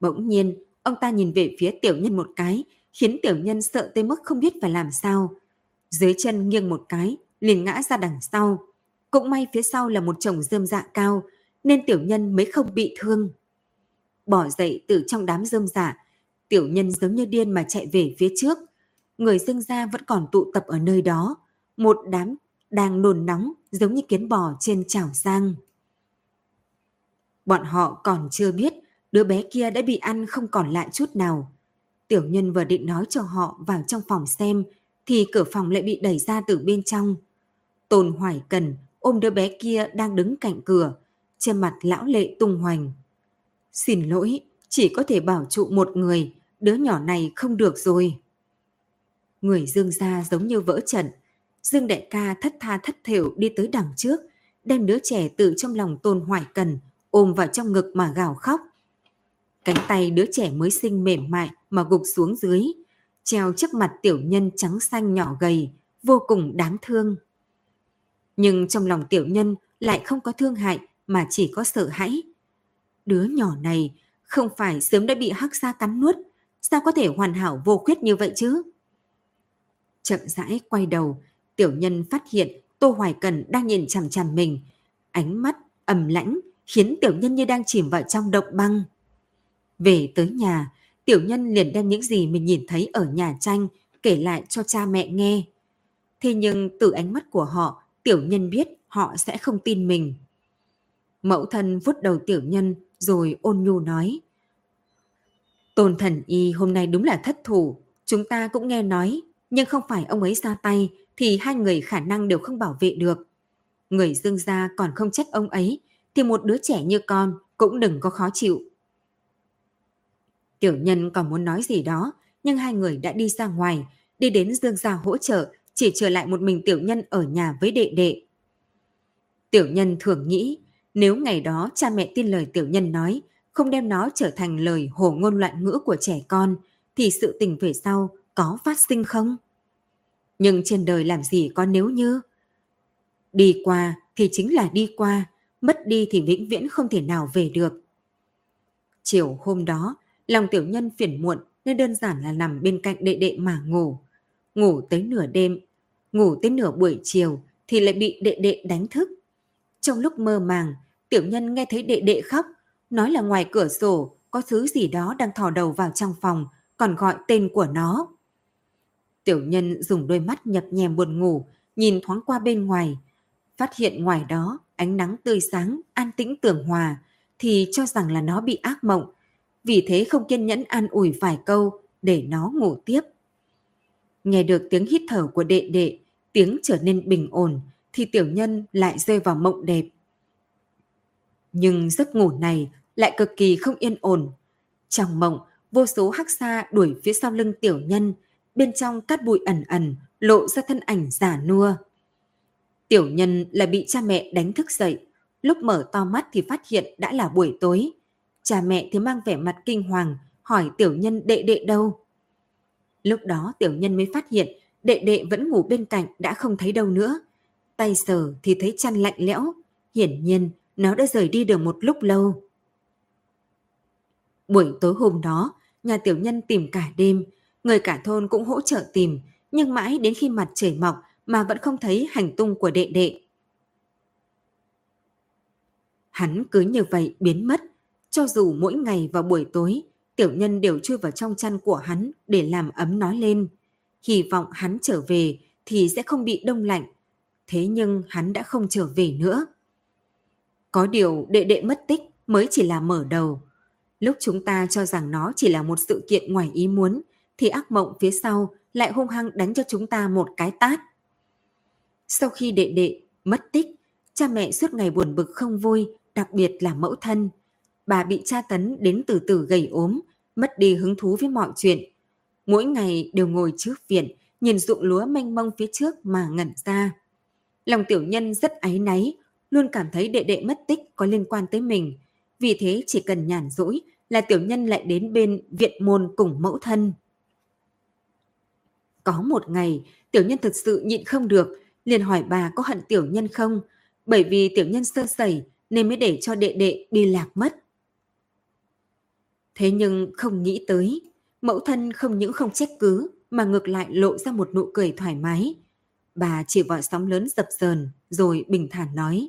Bỗng nhiên, ông ta nhìn về phía tiểu nhân một cái, khiến tiểu nhân sợ tới mức không biết phải làm sao. Dưới chân nghiêng một cái, liền ngã ra đằng sau. Cũng may phía sau là một chồng dơm dạ cao, nên tiểu nhân mới không bị thương. Bỏ dậy từ trong đám dơm dạ, tiểu nhân giống như điên mà chạy về phía trước. Người dương gia vẫn còn tụ tập ở nơi đó. Một đám đang nồn nóng giống như kiến bò trên chảo sang. Bọn họ còn chưa biết đứa bé kia đã bị ăn không còn lại chút nào. Tiểu nhân vừa định nói cho họ vào trong phòng xem thì cửa phòng lại bị đẩy ra từ bên trong. Tôn Hoài Cần ôm đứa bé kia đang đứng cạnh cửa, trên mặt lão lệ tung hoành. Xin lỗi, chỉ có thể bảo trụ một người, đứa nhỏ này không được rồi. Người Dương gia giống như vỡ trận, Dương đại ca thất tha thất thểu đi tới đằng trước, đem đứa trẻ từ trong lòng Tôn Hoài Cần ôm vào trong ngực mà gào khóc. Cánh tay đứa trẻ mới sinh mềm mại mà gục xuống dưới, treo trước mặt tiểu nhân trắng xanh nhỏ gầy, vô cùng đáng thương. Nhưng trong lòng tiểu nhân lại không có thương hại mà chỉ có sợ hãi. Đứa nhỏ này không phải sớm đã bị hắc xa cắn nuốt, sao có thể hoàn hảo vô khuyết như vậy chứ? Chậm rãi quay đầu, tiểu nhân phát hiện Tô Hoài Cần đang nhìn chằm chằm mình. Ánh mắt ầm lãnh khiến tiểu nhân như đang chìm vào trong động băng. Về tới nhà, tiểu nhân liền đem những gì mình nhìn thấy ở nhà tranh kể lại cho cha mẹ nghe. Thế nhưng từ ánh mắt của họ, tiểu nhân biết họ sẽ không tin mình. Mẫu thân vuốt đầu tiểu nhân rồi ôn nhu nói. Tôn thần y hôm nay đúng là thất thủ, chúng ta cũng nghe nói, nhưng không phải ông ấy ra tay thì hai người khả năng đều không bảo vệ được. Người dương gia còn không trách ông ấy, thì một đứa trẻ như con cũng đừng có khó chịu. Tiểu nhân còn muốn nói gì đó, nhưng hai người đã đi ra ngoài, đi đến dương gia hỗ trợ, chỉ trở lại một mình tiểu nhân ở nhà với đệ đệ. Tiểu nhân thường nghĩ, nếu ngày đó cha mẹ tin lời tiểu nhân nói, không đem nó trở thành lời hồ ngôn loạn ngữ của trẻ con, thì sự tình về sau có phát sinh không? Nhưng trên đời làm gì có nếu như? Đi qua thì chính là đi qua, mất đi thì vĩnh viễn không thể nào về được. Chiều hôm đó, lòng tiểu nhân phiền muộn nên đơn giản là nằm bên cạnh đệ đệ mà ngủ. Ngủ tới nửa đêm, ngủ tới nửa buổi chiều thì lại bị đệ đệ đánh thức. Trong lúc mơ màng, tiểu nhân nghe thấy đệ đệ khóc, nói là ngoài cửa sổ có thứ gì đó đang thò đầu vào trong phòng, còn gọi tên của nó. Tiểu nhân dùng đôi mắt nhập nhèm buồn ngủ, nhìn thoáng qua bên ngoài. Phát hiện ngoài đó ánh nắng tươi sáng, an tĩnh tường hòa, thì cho rằng là nó bị ác mộng. Vì thế không kiên nhẫn an ủi vài câu để nó ngủ tiếp. Nghe được tiếng hít thở của đệ đệ, tiếng trở nên bình ổn, thì tiểu nhân lại rơi vào mộng đẹp. Nhưng giấc ngủ này lại cực kỳ không yên ổn. Trong mộng, vô số hắc xa đuổi phía sau lưng tiểu nhân, bên trong cát bụi ẩn ẩn, lộ ra thân ảnh giả nua. Tiểu nhân là bị cha mẹ đánh thức dậy, lúc mở to mắt thì phát hiện đã là buổi tối. Cha mẹ thì mang vẻ mặt kinh hoàng, hỏi tiểu nhân đệ đệ đâu. Lúc đó tiểu nhân mới phát hiện đệ đệ vẫn ngủ bên cạnh đã không thấy đâu nữa. Tay sờ thì thấy chăn lạnh lẽo, hiển nhiên nó đã rời đi được một lúc lâu. Buổi tối hôm đó, nhà tiểu nhân tìm cả đêm, người cả thôn cũng hỗ trợ tìm, nhưng mãi đến khi mặt trời mọc mà vẫn không thấy hành tung của đệ đệ. Hắn cứ như vậy biến mất, cho dù mỗi ngày vào buổi tối, tiểu nhân đều chui vào trong chăn của hắn để làm ấm nói lên. Hy vọng hắn trở về thì sẽ không bị đông lạnh. Thế nhưng hắn đã không trở về nữa. Có điều đệ đệ mất tích mới chỉ là mở đầu. Lúc chúng ta cho rằng nó chỉ là một sự kiện ngoài ý muốn, thì ác mộng phía sau lại hung hăng đánh cho chúng ta một cái tát. Sau khi đệ đệ mất tích, cha mẹ suốt ngày buồn bực không vui, đặc biệt là mẫu thân. Bà bị tra tấn đến từ từ gầy ốm, mất đi hứng thú với mọi chuyện. Mỗi ngày đều ngồi trước viện, nhìn ruộng lúa mênh mông phía trước mà ngẩn ra. Lòng tiểu nhân rất áy náy, luôn cảm thấy đệ đệ mất tích có liên quan tới mình. Vì thế chỉ cần nhàn rỗi là tiểu nhân lại đến bên viện môn cùng mẫu thân. Có một ngày, tiểu nhân thực sự nhịn không được, liền hỏi bà có hận tiểu nhân không, bởi vì tiểu nhân sơ sẩy nên mới để cho đệ đệ đi lạc mất. Thế nhưng không nghĩ tới, mẫu thân không những không trách cứ mà ngược lại lộ ra một nụ cười thoải mái. Bà chỉ vào sóng lớn dập dờn rồi bình thản nói.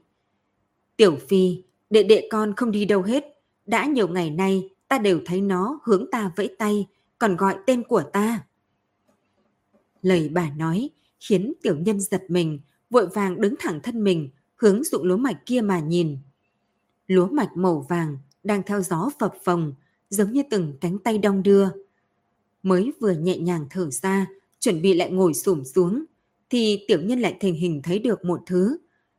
Tiểu Phi, đệ đệ con không đi đâu hết. Đã nhiều ngày nay ta đều thấy nó hướng ta vẫy tay, còn gọi tên của ta. Lời bà nói khiến tiểu nhân giật mình, vội vàng đứng thẳng thân mình, hướng dụng lúa mạch kia mà nhìn. Lúa mạch màu vàng đang theo gió phập phồng, giống như từng cánh tay đong đưa. Mới vừa nhẹ nhàng thở ra, chuẩn bị lại ngồi xổm xuống, thì tiểu nhân lại thành hình thấy được một thứ.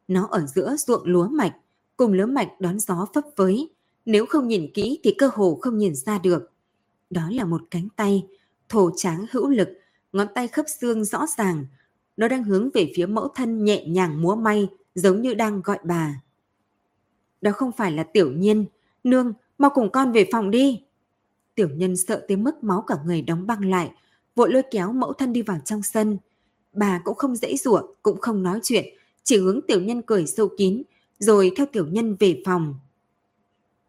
Nó ở giữa ruộng lúa mạch, cùng lúa mạch đón gió phấp phới. Nếu không nhìn kỹ thì cơ hồ không nhìn ra được. Đó là một cánh tay, thổ tráng hữu lực, ngón tay khớp xương rõ ràng. Nó đang hướng về phía mẫu thân nhẹ nhàng múa may, giống như đang gọi bà. Đó không phải là tiểu nhiên. Nương, mau cùng con về phòng đi. Tiểu nhân sợ tới mức máu cả người đóng băng lại, vội lôi kéo mẫu thân đi vào trong sân. Bà cũng không dễ dụa, cũng không nói chuyện, chỉ hướng tiểu nhân cười sâu kín, rồi theo tiểu nhân về phòng.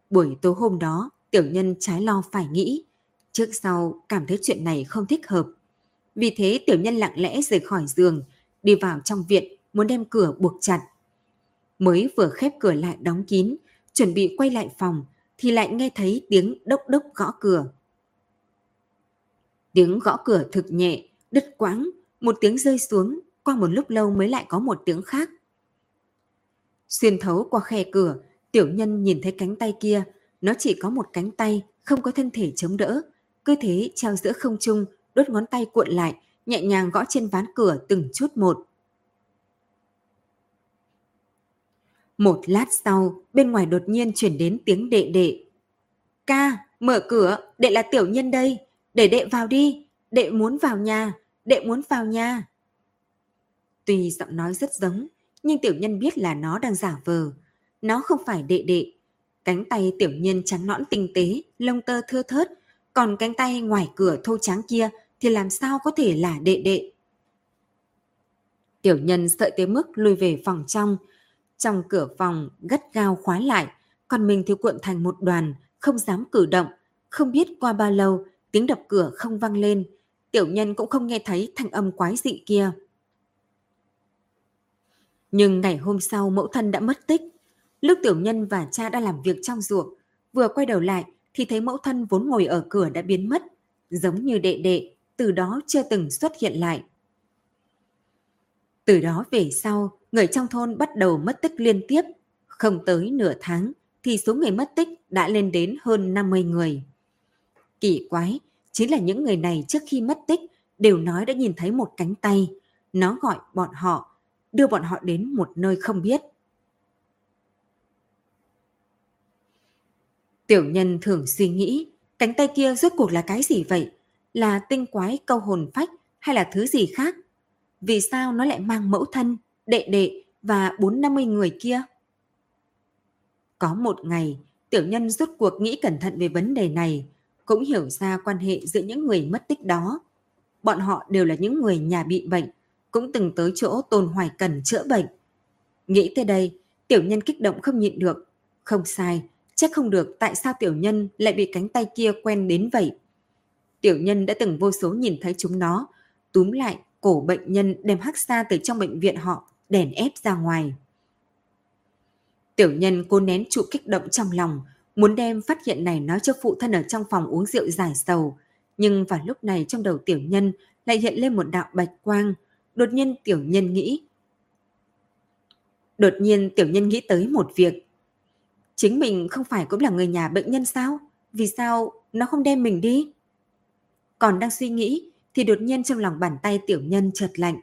Buổi tối hôm đó, tiểu nhân trái lo phải nghĩ, trước sau cảm thấy chuyện này không thích hợp. Vì thế tiểu nhân lặng lẽ rời khỏi giường, đi vào trong viện muốn đem cửa buộc chặt. Mới vừa khép cửa lại đóng kín, chuẩn bị quay lại phòng thì lại nghe thấy tiếng đốc đốc gõ cửa. Tiếng gõ cửa thực nhẹ, đứt quãng, một tiếng rơi xuống, qua một lúc lâu mới lại có một tiếng khác. Xuyên thấu qua khe cửa, tiểu nhân nhìn thấy cánh tay kia, nó chỉ có một cánh tay, không có thân thể chống đỡ, cứ thế treo giữa không trung, đốt ngón tay cuộn lại, nhẹ nhàng gõ trên ván cửa từng chút một. Một lát sau, bên ngoài đột nhiên chuyển đến tiếng đệ đệ. Ca, mở cửa, đệ là tiểu nhân đây, để đệ vào đi, đệ muốn vào nhà, đệ muốn vào nhà. Tuy giọng nói rất giống, nhưng tiểu nhân biết là nó đang giả vờ. Nó không phải đệ đệ. Cánh tay tiểu nhân trắng nõn tinh tế, lông tơ thưa thớt, còn cánh tay ngoài cửa thô trắng kia thì làm sao có thể là đệ đệ. Tiểu nhân sợ tới mức lùi về phòng trong. Trong cửa phòng gắt gao khóa lại, còn mình thì cuộn thành một đoàn, không dám cử động. Không biết qua bao lâu, tiếng đập cửa không vang lên. Tiểu nhân cũng không nghe thấy thanh âm quái dị kia. Nhưng ngày hôm sau mẫu thân đã mất tích. Lúc tiểu nhân và cha đang làm việc trong ruộng, vừa quay đầu lại thì thấy mẫu thân vốn ngồi ở cửa đã biến mất, giống như đệ đệ, từ đó chưa từng xuất hiện lại. Từ đó về sau, người trong thôn bắt đầu mất tích liên tiếp. Không tới nửa tháng thì số người mất tích đã lên đến hơn 50 người. Kỳ quái, chính là những người này trước khi mất tích đều nói đã nhìn thấy một cánh tay. Nó gọi bọn họ, đưa bọn họ đến một nơi không biết. Tiểu nhân thường suy nghĩ, cánh tay kia rốt cuộc là cái gì vậy? Là tinh quái câu hồn phách hay là thứ gì khác? Vì sao nó lại mang mẫu thân, đệ đệ và bốn năm mươi người kia? Có một ngày, tiểu nhân rốt cuộc nghĩ cẩn thận về vấn đề này, cũng hiểu ra quan hệ giữa những người mất tích đó. Bọn họ đều là những người nhà bị bệnh, cũng từng tới chỗ Tôn Hoài Cần chữa bệnh. Nghĩ tới đây, tiểu nhân kích động không nhịn được. Không sai, chắc không được tại sao tiểu nhân lại bị cánh tay kia quen đến vậy. Tiểu nhân đã từng vô số nhìn thấy chúng nó, túm lại cổ bệnh nhân đem hắc xa từ trong bệnh viện họ, đèn ép ra ngoài. Tiểu nhân cố nén trụ kích động trong lòng, muốn đem phát hiện này nói cho phụ thân ở trong phòng uống rượu giải sầu. Nhưng vào lúc này trong đầu tiểu nhân lại hiện lên một đạo bạch quang. Đột nhiên tiểu nhân nghĩ. Đột nhiên tiểu nhân nghĩ tới một việc. Chính mình không phải cũng là người nhà bệnh nhân sao? Vì sao nó không đem mình đi? Còn đang suy nghĩ thì đột nhiên trong lòng bàn tay tiểu nhân chợt lạnh.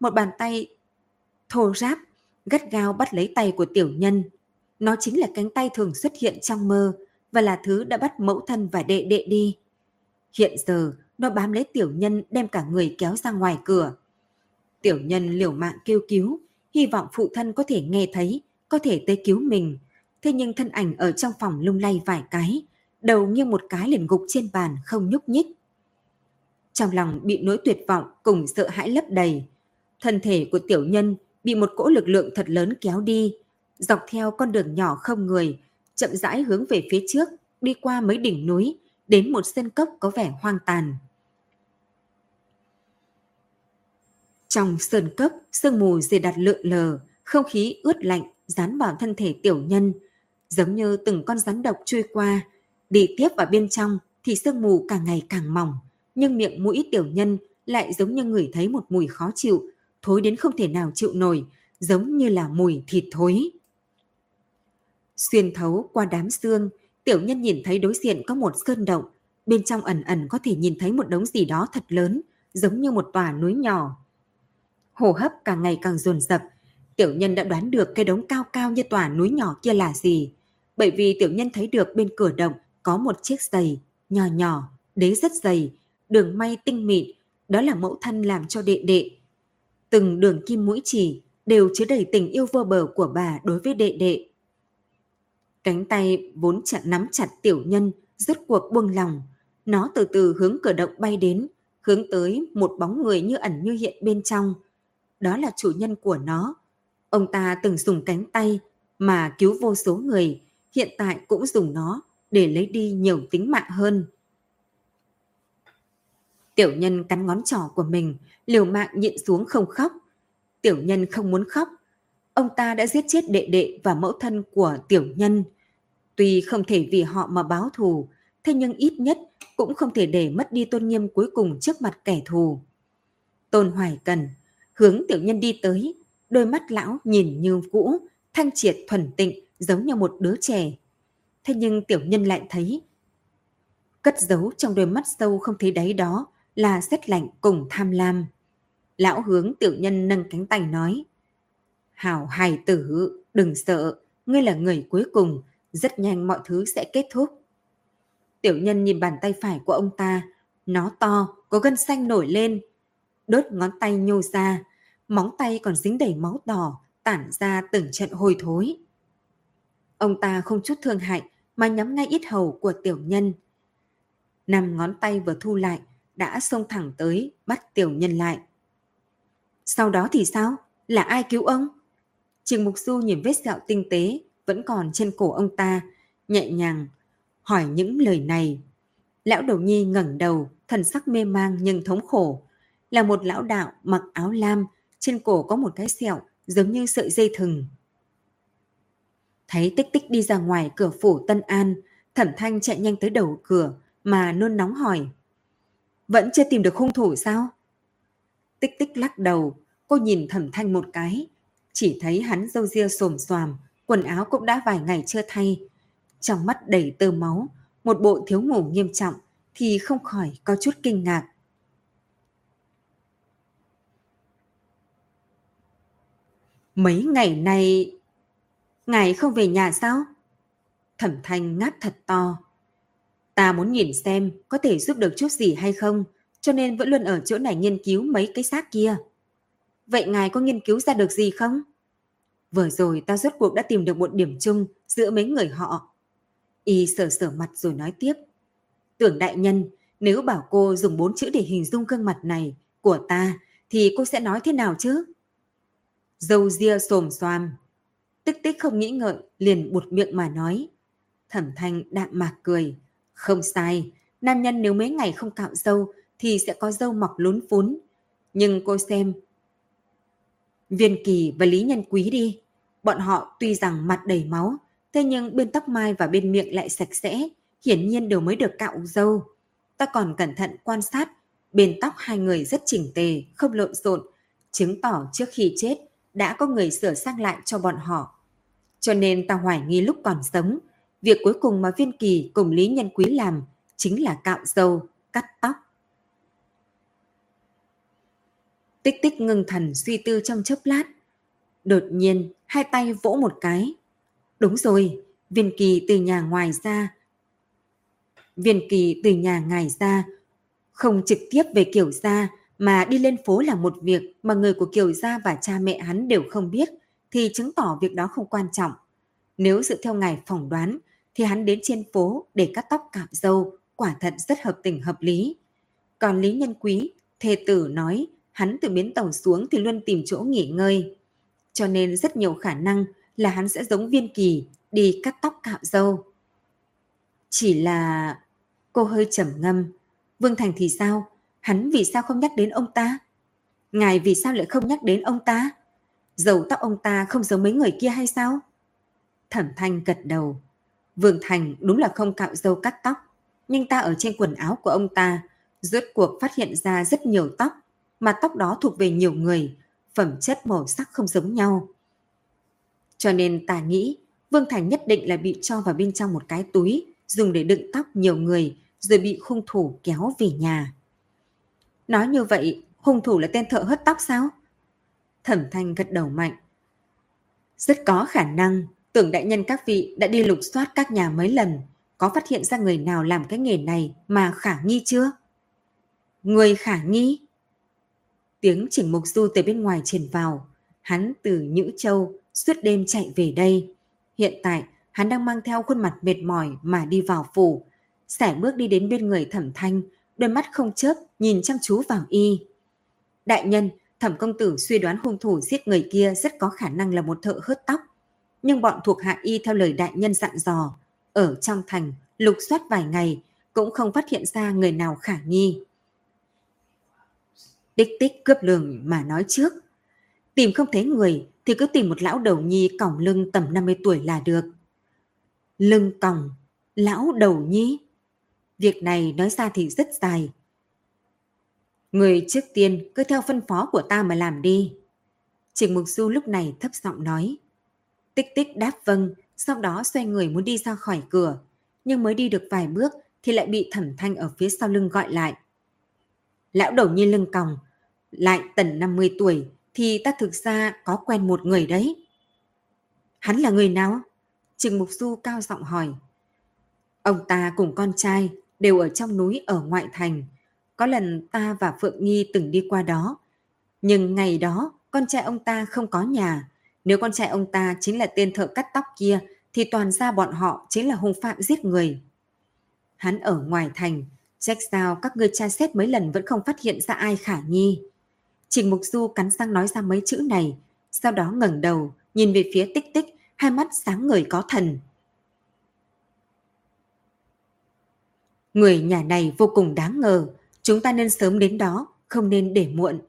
Một bàn tay thô ráp, gắt gao bắt lấy tay của tiểu nhân. Nó chính là cánh tay thường xuất hiện trong mơ và là thứ đã bắt mẫu thân và đệ đệ đi. Hiện giờ, nó bám lấy tiểu nhân đem cả người kéo ra ngoài cửa. Tiểu nhân liều mạng kêu cứu, hy vọng phụ thân có thể nghe thấy, có thể tới cứu mình. Thế nhưng thân ảnh ở trong phòng lung lay vài cái, đầu như một cái liền gục trên bàn không nhúc nhích. Trong lòng bị nỗi tuyệt vọng cùng sợ hãi lấp đầy. Thân thể của tiểu nhân bị một cỗ lực lượng thật lớn kéo đi, dọc theo con đường nhỏ không người, chậm rãi hướng về phía trước, đi qua mấy đỉnh núi, đến một sân cốc có vẻ hoang tàn. Trong sơn cốc, sương mù dày đặt lượn lờ, không khí ướt lạnh dán vào thân thể tiểu nhân, giống như từng con rắn độc chui qua. Đi tiếp vào bên trong thì sương mù càng ngày càng mỏng, nhưng miệng mũi tiểu nhân lại giống như người thấy một mùi khó chịu, thối đến không thể nào chịu nổi, giống như là mùi thịt thối. Xuyên thấu qua đám xương, tiểu nhân nhìn thấy đối diện có một sơn động, bên trong ẩn ẩn có thể nhìn thấy một đống gì đó thật lớn, giống như một tòa núi nhỏ. Hồ hấp càng ngày càng dồn dập, tiểu nhân đã đoán được cái đống cao cao như tòa núi nhỏ kia là gì, bởi vì tiểu nhân thấy được bên cửa động có một chiếc giày nhỏ nhỏ, đế rất dày, đường may tinh mịn, đó là mẫu thân làm cho đệ đệ. Từng đường kim mũi chỉ đều chứa đầy tình yêu vô bờ của bà đối với đệ đệ. Cánh tay vốn chặt nắm chặt tiểu nhân, rốt cuộc buông lòng. Nó từ từ hướng cửa động bay đến, hướng tới một bóng người như ẩn như hiện bên trong. Đó là chủ nhân của nó. Ông ta từng dùng cánh tay mà cứu vô số người, hiện tại cũng dùng nó để lấy đi nhiều tính mạng hơn. Tiểu nhân cắn ngón trỏ của mình, liều mạng nhịn xuống không khóc. Tiểu nhân không muốn khóc. Ông ta đã giết chết đệ đệ và mẫu thân của tiểu nhân. Tuy không thể vì họ mà báo thù, thế nhưng ít nhất cũng không thể để mất đi tôn nghiêm cuối cùng trước mặt kẻ thù. Tôn Hoài Cần hướng tiểu nhân đi tới, đôi mắt lão nhìn như cũ, thanh triệt thuần tịnh giống như một đứa trẻ. Thế nhưng tiểu nhân lại thấy cất giấu trong đôi mắt sâu không thấy đáy đó là xét lạnh cùng tham lam. Lão hướng tiểu nhân nâng cánh tay nói, Hảo hài tử, đừng sợ, ngươi là người cuối cùng, rất nhanh mọi thứ sẽ kết thúc. Tiểu nhân nhìn bàn tay phải của ông ta, nó to, có gân xanh nổi lên. Đốt ngón tay nhô ra, móng tay còn dính đầy máu đỏ, tản ra từng trận hôi thối. Ông ta không chút thương hại mà nhắm ngay ít hầu của tiểu nhân. Năm ngón tay vừa thu lại, đã xông thẳng tới bắt tiểu nhân lại. Sau đó thì sao? Là ai cứu ông? Trình Mục Du nhìn vết sẹo tinh tế vẫn còn trên cổ ông ta, nhẹ nhàng hỏi những lời này. Lão đầu nhi ngẩng đầu, thần sắc mê mang nhưng thống khổ. Là một lão đạo mặc áo lam, trên cổ có một cái sẹo giống như sợi dây thừng. Thấy tích tích đi ra ngoài cửa phủ Tân An, thẩm thanh chạy nhanh tới đầu cửa mà nôn nóng hỏi. Vẫn chưa tìm được hung thủ sao? Tích tích lắc đầu, cô nhìn thẩm thanh một cái. Chỉ thấy hắn râu ria xồm xoàm, quần áo cũng đã vài ngày chưa thay. Trong mắt đầy tơ máu, một bộ thiếu ngủ nghiêm trọng thì không khỏi có chút kinh ngạc. Mấy ngày nay... Ngài không về nhà sao? Thẩm thanh ngáp thật to. Ta muốn nhìn xem có thể giúp được chút gì hay không, cho nên vẫn luôn ở chỗ này nghiên cứu mấy cái xác kia. Vậy ngài có nghiên cứu ra được gì không? Vừa rồi ta rốt cuộc đã tìm được một điểm chung giữa mấy người họ. Y sờ sờ mặt rồi nói tiếp. Tưởng đại nhân, nếu bảo cô dùng bốn chữ để hình dung gương mặt này của ta, thì cô sẽ nói thế nào chứ? Dâu ria xồm xoàm. Tức tích không nghĩ ngợi, liền buột miệng mà nói. Thẩm thanh đạm mạc cười. Không sai, nam nhân nếu mấy ngày không cạo dâu thì sẽ có dâu mọc lún phún. Nhưng cô xem, Viên Kỳ và Lý Nhân Quý đi. Bọn họ tuy rằng mặt đầy máu, thế nhưng bên tóc mai và bên miệng lại sạch sẽ, hiển nhiên đều mới được cạo dâu. Ta còn cẩn thận quan sát, bên tóc hai người rất chỉnh tề, không lộn xộn, chứng tỏ trước khi chết đã có người sửa sang lại cho bọn họ. Cho nên ta hoài nghi lúc còn sống, việc cuối cùng mà Viên Kỳ cùng Lý Nhân Quý làm chính là cạo dâu, cắt tóc. Tích tích ngưng thần suy tư trong chốc lát. Đột nhiên, hai tay vỗ một cái. Đúng rồi, viên kỳ từ nhà ngoài ra. Viên kỳ từ nhà ngài ra, không trực tiếp về kiểu gia mà đi lên phố là một việc mà người của Kiều Gia và cha mẹ hắn đều không biết, thì chứng tỏ việc đó không quan trọng. Nếu dựa theo ngài phỏng đoán, thì hắn đến trên phố để cắt tóc cạo dâu, quả thật rất hợp tình hợp lý. Còn Lý Nhân Quý, thề tử nói, hắn từ bến tàu xuống thì luôn tìm chỗ nghỉ ngơi. Cho nên rất nhiều khả năng là hắn sẽ giống viên kỳ, đi cắt tóc cạo dâu. Chỉ là... Cô hơi trầm ngâm. Vương Thành thì sao? Hắn vì sao không nhắc đến ông ta? Ngài vì sao lại không nhắc đến ông ta? Dầu tóc ông ta không giống mấy người kia hay sao? Thẩm Thanh gật đầu. Vương Thành đúng là không cạo dâu cắt tóc. Nhưng ta ở trên quần áo của ông ta rốt cuộc phát hiện ra rất nhiều tóc mà tóc đó thuộc về nhiều người, phẩm chất màu sắc không giống nhau. Cho nên ta nghĩ Vương Thành nhất định là bị cho vào bên trong một cái túi dùng để đựng tóc nhiều người rồi bị hung thủ kéo về nhà. Nói như vậy, hung thủ là tên thợ hớt tóc sao? Thẩm Thanh gật đầu mạnh. Rất có khả năng, tưởng đại nhân các vị đã đi lục soát các nhà mấy lần, có phát hiện ra người nào làm cái nghề này mà khả nghi chưa? Người khả nghi? Tiếng chỉnh mục du từ bên ngoài truyền vào. Hắn từ Nhữ Châu suốt đêm chạy về đây. Hiện tại, hắn đang mang theo khuôn mặt mệt mỏi mà đi vào phủ. Sải bước đi đến bên người thẩm thanh, đôi mắt không chớp nhìn chăm chú vào y. Đại nhân, thẩm công tử suy đoán hung thủ giết người kia rất có khả năng là một thợ hớt tóc. Nhưng bọn thuộc hạ y theo lời đại nhân dặn dò, ở trong thành lục soát vài ngày cũng không phát hiện ra người nào khả nghi. Tích tích cướp lường mà nói trước. Tìm không thấy người thì cứ tìm một lão đầu nhi còng lưng tầm 50 tuổi là được. Lưng còng, lão đầu nhi. Việc này nói ra thì rất dài. Người trước tiên cứ theo phân phó của ta mà làm đi. Trình Mục Du lúc này thấp giọng nói. Tích tích đáp vâng, sau đó xoay người muốn đi ra khỏi cửa. Nhưng mới đi được vài bước thì lại bị thẩm thanh ở phía sau lưng gọi lại. Lão đầu nhiên lưng còng, lại tần 50 tuổi thì ta thực ra có quen một người đấy. Hắn là người nào? Trừng Mục Du cao giọng hỏi. Ông ta cùng con trai đều ở trong núi ở ngoại thành. Có lần ta và Phượng Nghi từng đi qua đó. Nhưng ngày đó con trai ông ta không có nhà. Nếu con trai ông ta chính là tên thợ cắt tóc kia thì toàn ra bọn họ chính là hung phạm giết người. Hắn ở ngoài thành, trách sao các ngươi tra xét mấy lần vẫn không phát hiện ra ai khả nghi. Trình Mục Du cắn răng nói ra mấy chữ này, sau đó ngẩng đầu, nhìn về phía tích tích, hai mắt sáng người có thần. Người nhà này vô cùng đáng ngờ, chúng ta nên sớm đến đó, không nên để muộn.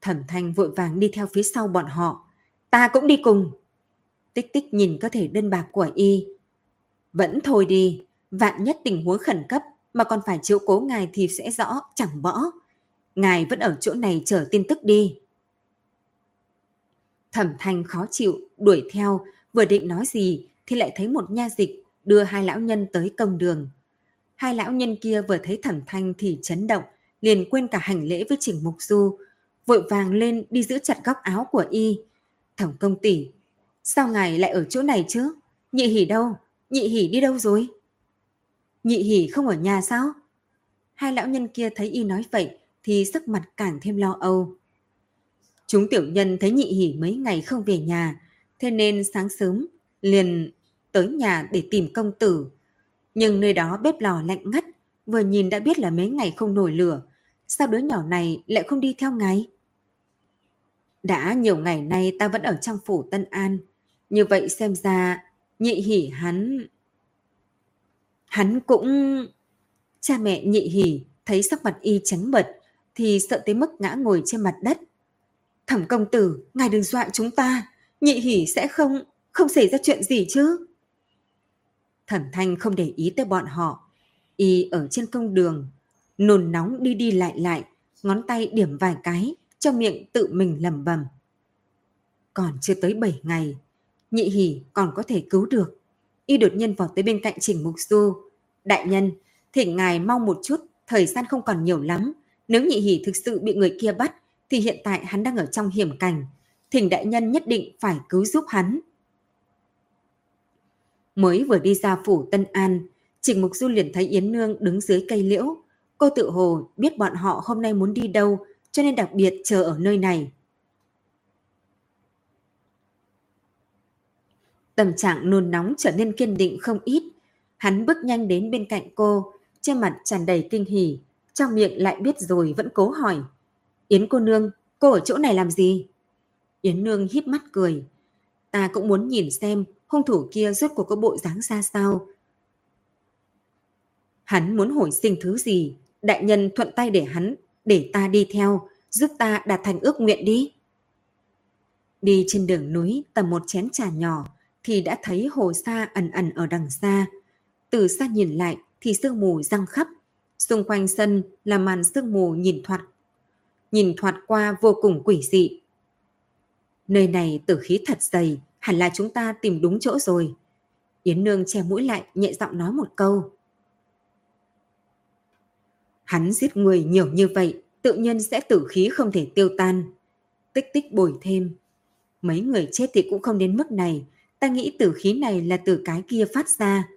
Thẩm thanh vội vàng đi theo phía sau bọn họ. Ta cũng đi cùng. Tích tích nhìn cơ thể đơn bạc của y. Vẫn thôi đi, vạn nhất tình huống khẩn cấp mà còn phải chiếu cố ngài thì sẽ rõ, chẳng bỏ. Ngài vẫn ở chỗ này chờ tin tức đi. Thẩm thanh khó chịu, đuổi theo, vừa định nói gì thì lại thấy một nha dịch đưa hai lão nhân tới công đường. Hai lão nhân kia vừa thấy thẩm thanh thì chấn động, liền quên cả hành lễ với Trình Mục Du, vội vàng lên đi giữ chặt góc áo của y. Thẩm công tỷ, sao ngài lại ở chỗ này chứ? Nhị hỉ đâu? Nhị hỉ đi đâu rồi? Nhị hỉ không ở nhà sao? Hai lão nhân kia thấy y nói vậy thì sắc mặt càng thêm lo âu. Chúng tiểu nhân thấy nhị hỉ mấy ngày không về nhà, thế nên sáng sớm liền tới nhà để tìm công tử. Nhưng nơi đó bếp lò lạnh ngắt, vừa nhìn đã biết là mấy ngày không nổi lửa. Sao đứa nhỏ này lại không đi theo ngài? Đã nhiều ngày nay ta vẫn ở trong phủ Tân An. Như vậy xem ra, nhị hỉ hắn... Hắn cũng... Cha mẹ nhị hỉ thấy sắc mặt y trắng bật thì sợ tới mức ngã ngồi trên mặt đất. Thẩm công tử, ngài đừng dọa chúng ta, nhị hỉ sẽ không, không xảy ra chuyện gì chứ. Thẩm thanh không để ý tới bọn họ, y ở trên công đường, nồn nóng đi đi lại lại, ngón tay điểm vài cái, trong miệng tự mình lẩm bẩm. Còn chưa tới 7 ngày, nhị hỉ còn có thể cứu được. Y đột nhiên vào tới bên cạnh Trình Mục Du. Đại nhân, thỉnh ngài mong một chút, thời gian không còn nhiều lắm. Nếu nhị hỉ thực sự bị người kia bắt, thì hiện tại hắn đang ở trong hiểm cảnh. Thỉnh đại nhân nhất định phải cứu giúp hắn. Mới vừa đi ra phủ Tân An, Trình Mục Du liền thấy Yến Nương đứng dưới cây liễu. Cô tự hồ biết bọn họ hôm nay muốn đi đâu, cho nên đặc biệt chờ ở nơi này. Tâm trạng nôn nóng trở nên kiên định không ít. Hắn bước nhanh đến bên cạnh cô, trên mặt tràn đầy kinh hỉ, trong miệng lại biết rồi vẫn cố hỏi. Yến cô nương, cô ở chỗ này làm gì? Yến nương híp mắt cười. Ta cũng muốn nhìn xem hung thủ kia rốt cuộc có bộ dáng ra sao. Hắn muốn hồi sinh thứ gì, đại nhân thuận tay để hắn, để ta đi theo, giúp ta đạt thành ước nguyện đi. Đi trên đường núi tầm một chén trà nhỏ thì đã thấy hồ sa ẩn ẩn ở đằng xa. Từ xa nhìn lại thì sương mù răng khắp. Xung quanh sân là màn sương mù nhìn thoạt. Nhìn thoạt qua vô cùng quỷ dị. Nơi này tử khí thật dày, hẳn là chúng ta tìm đúng chỗ rồi. Yến Nương che mũi lại nhẹ giọng nói một câu. Hắn giết người nhiều như vậy, tự nhiên sẽ tử khí không thể tiêu tan. Tích tích bồi thêm. Mấy người chết thì cũng không đến mức này, ta nghĩ tử khí này là từ cái kia phát ra.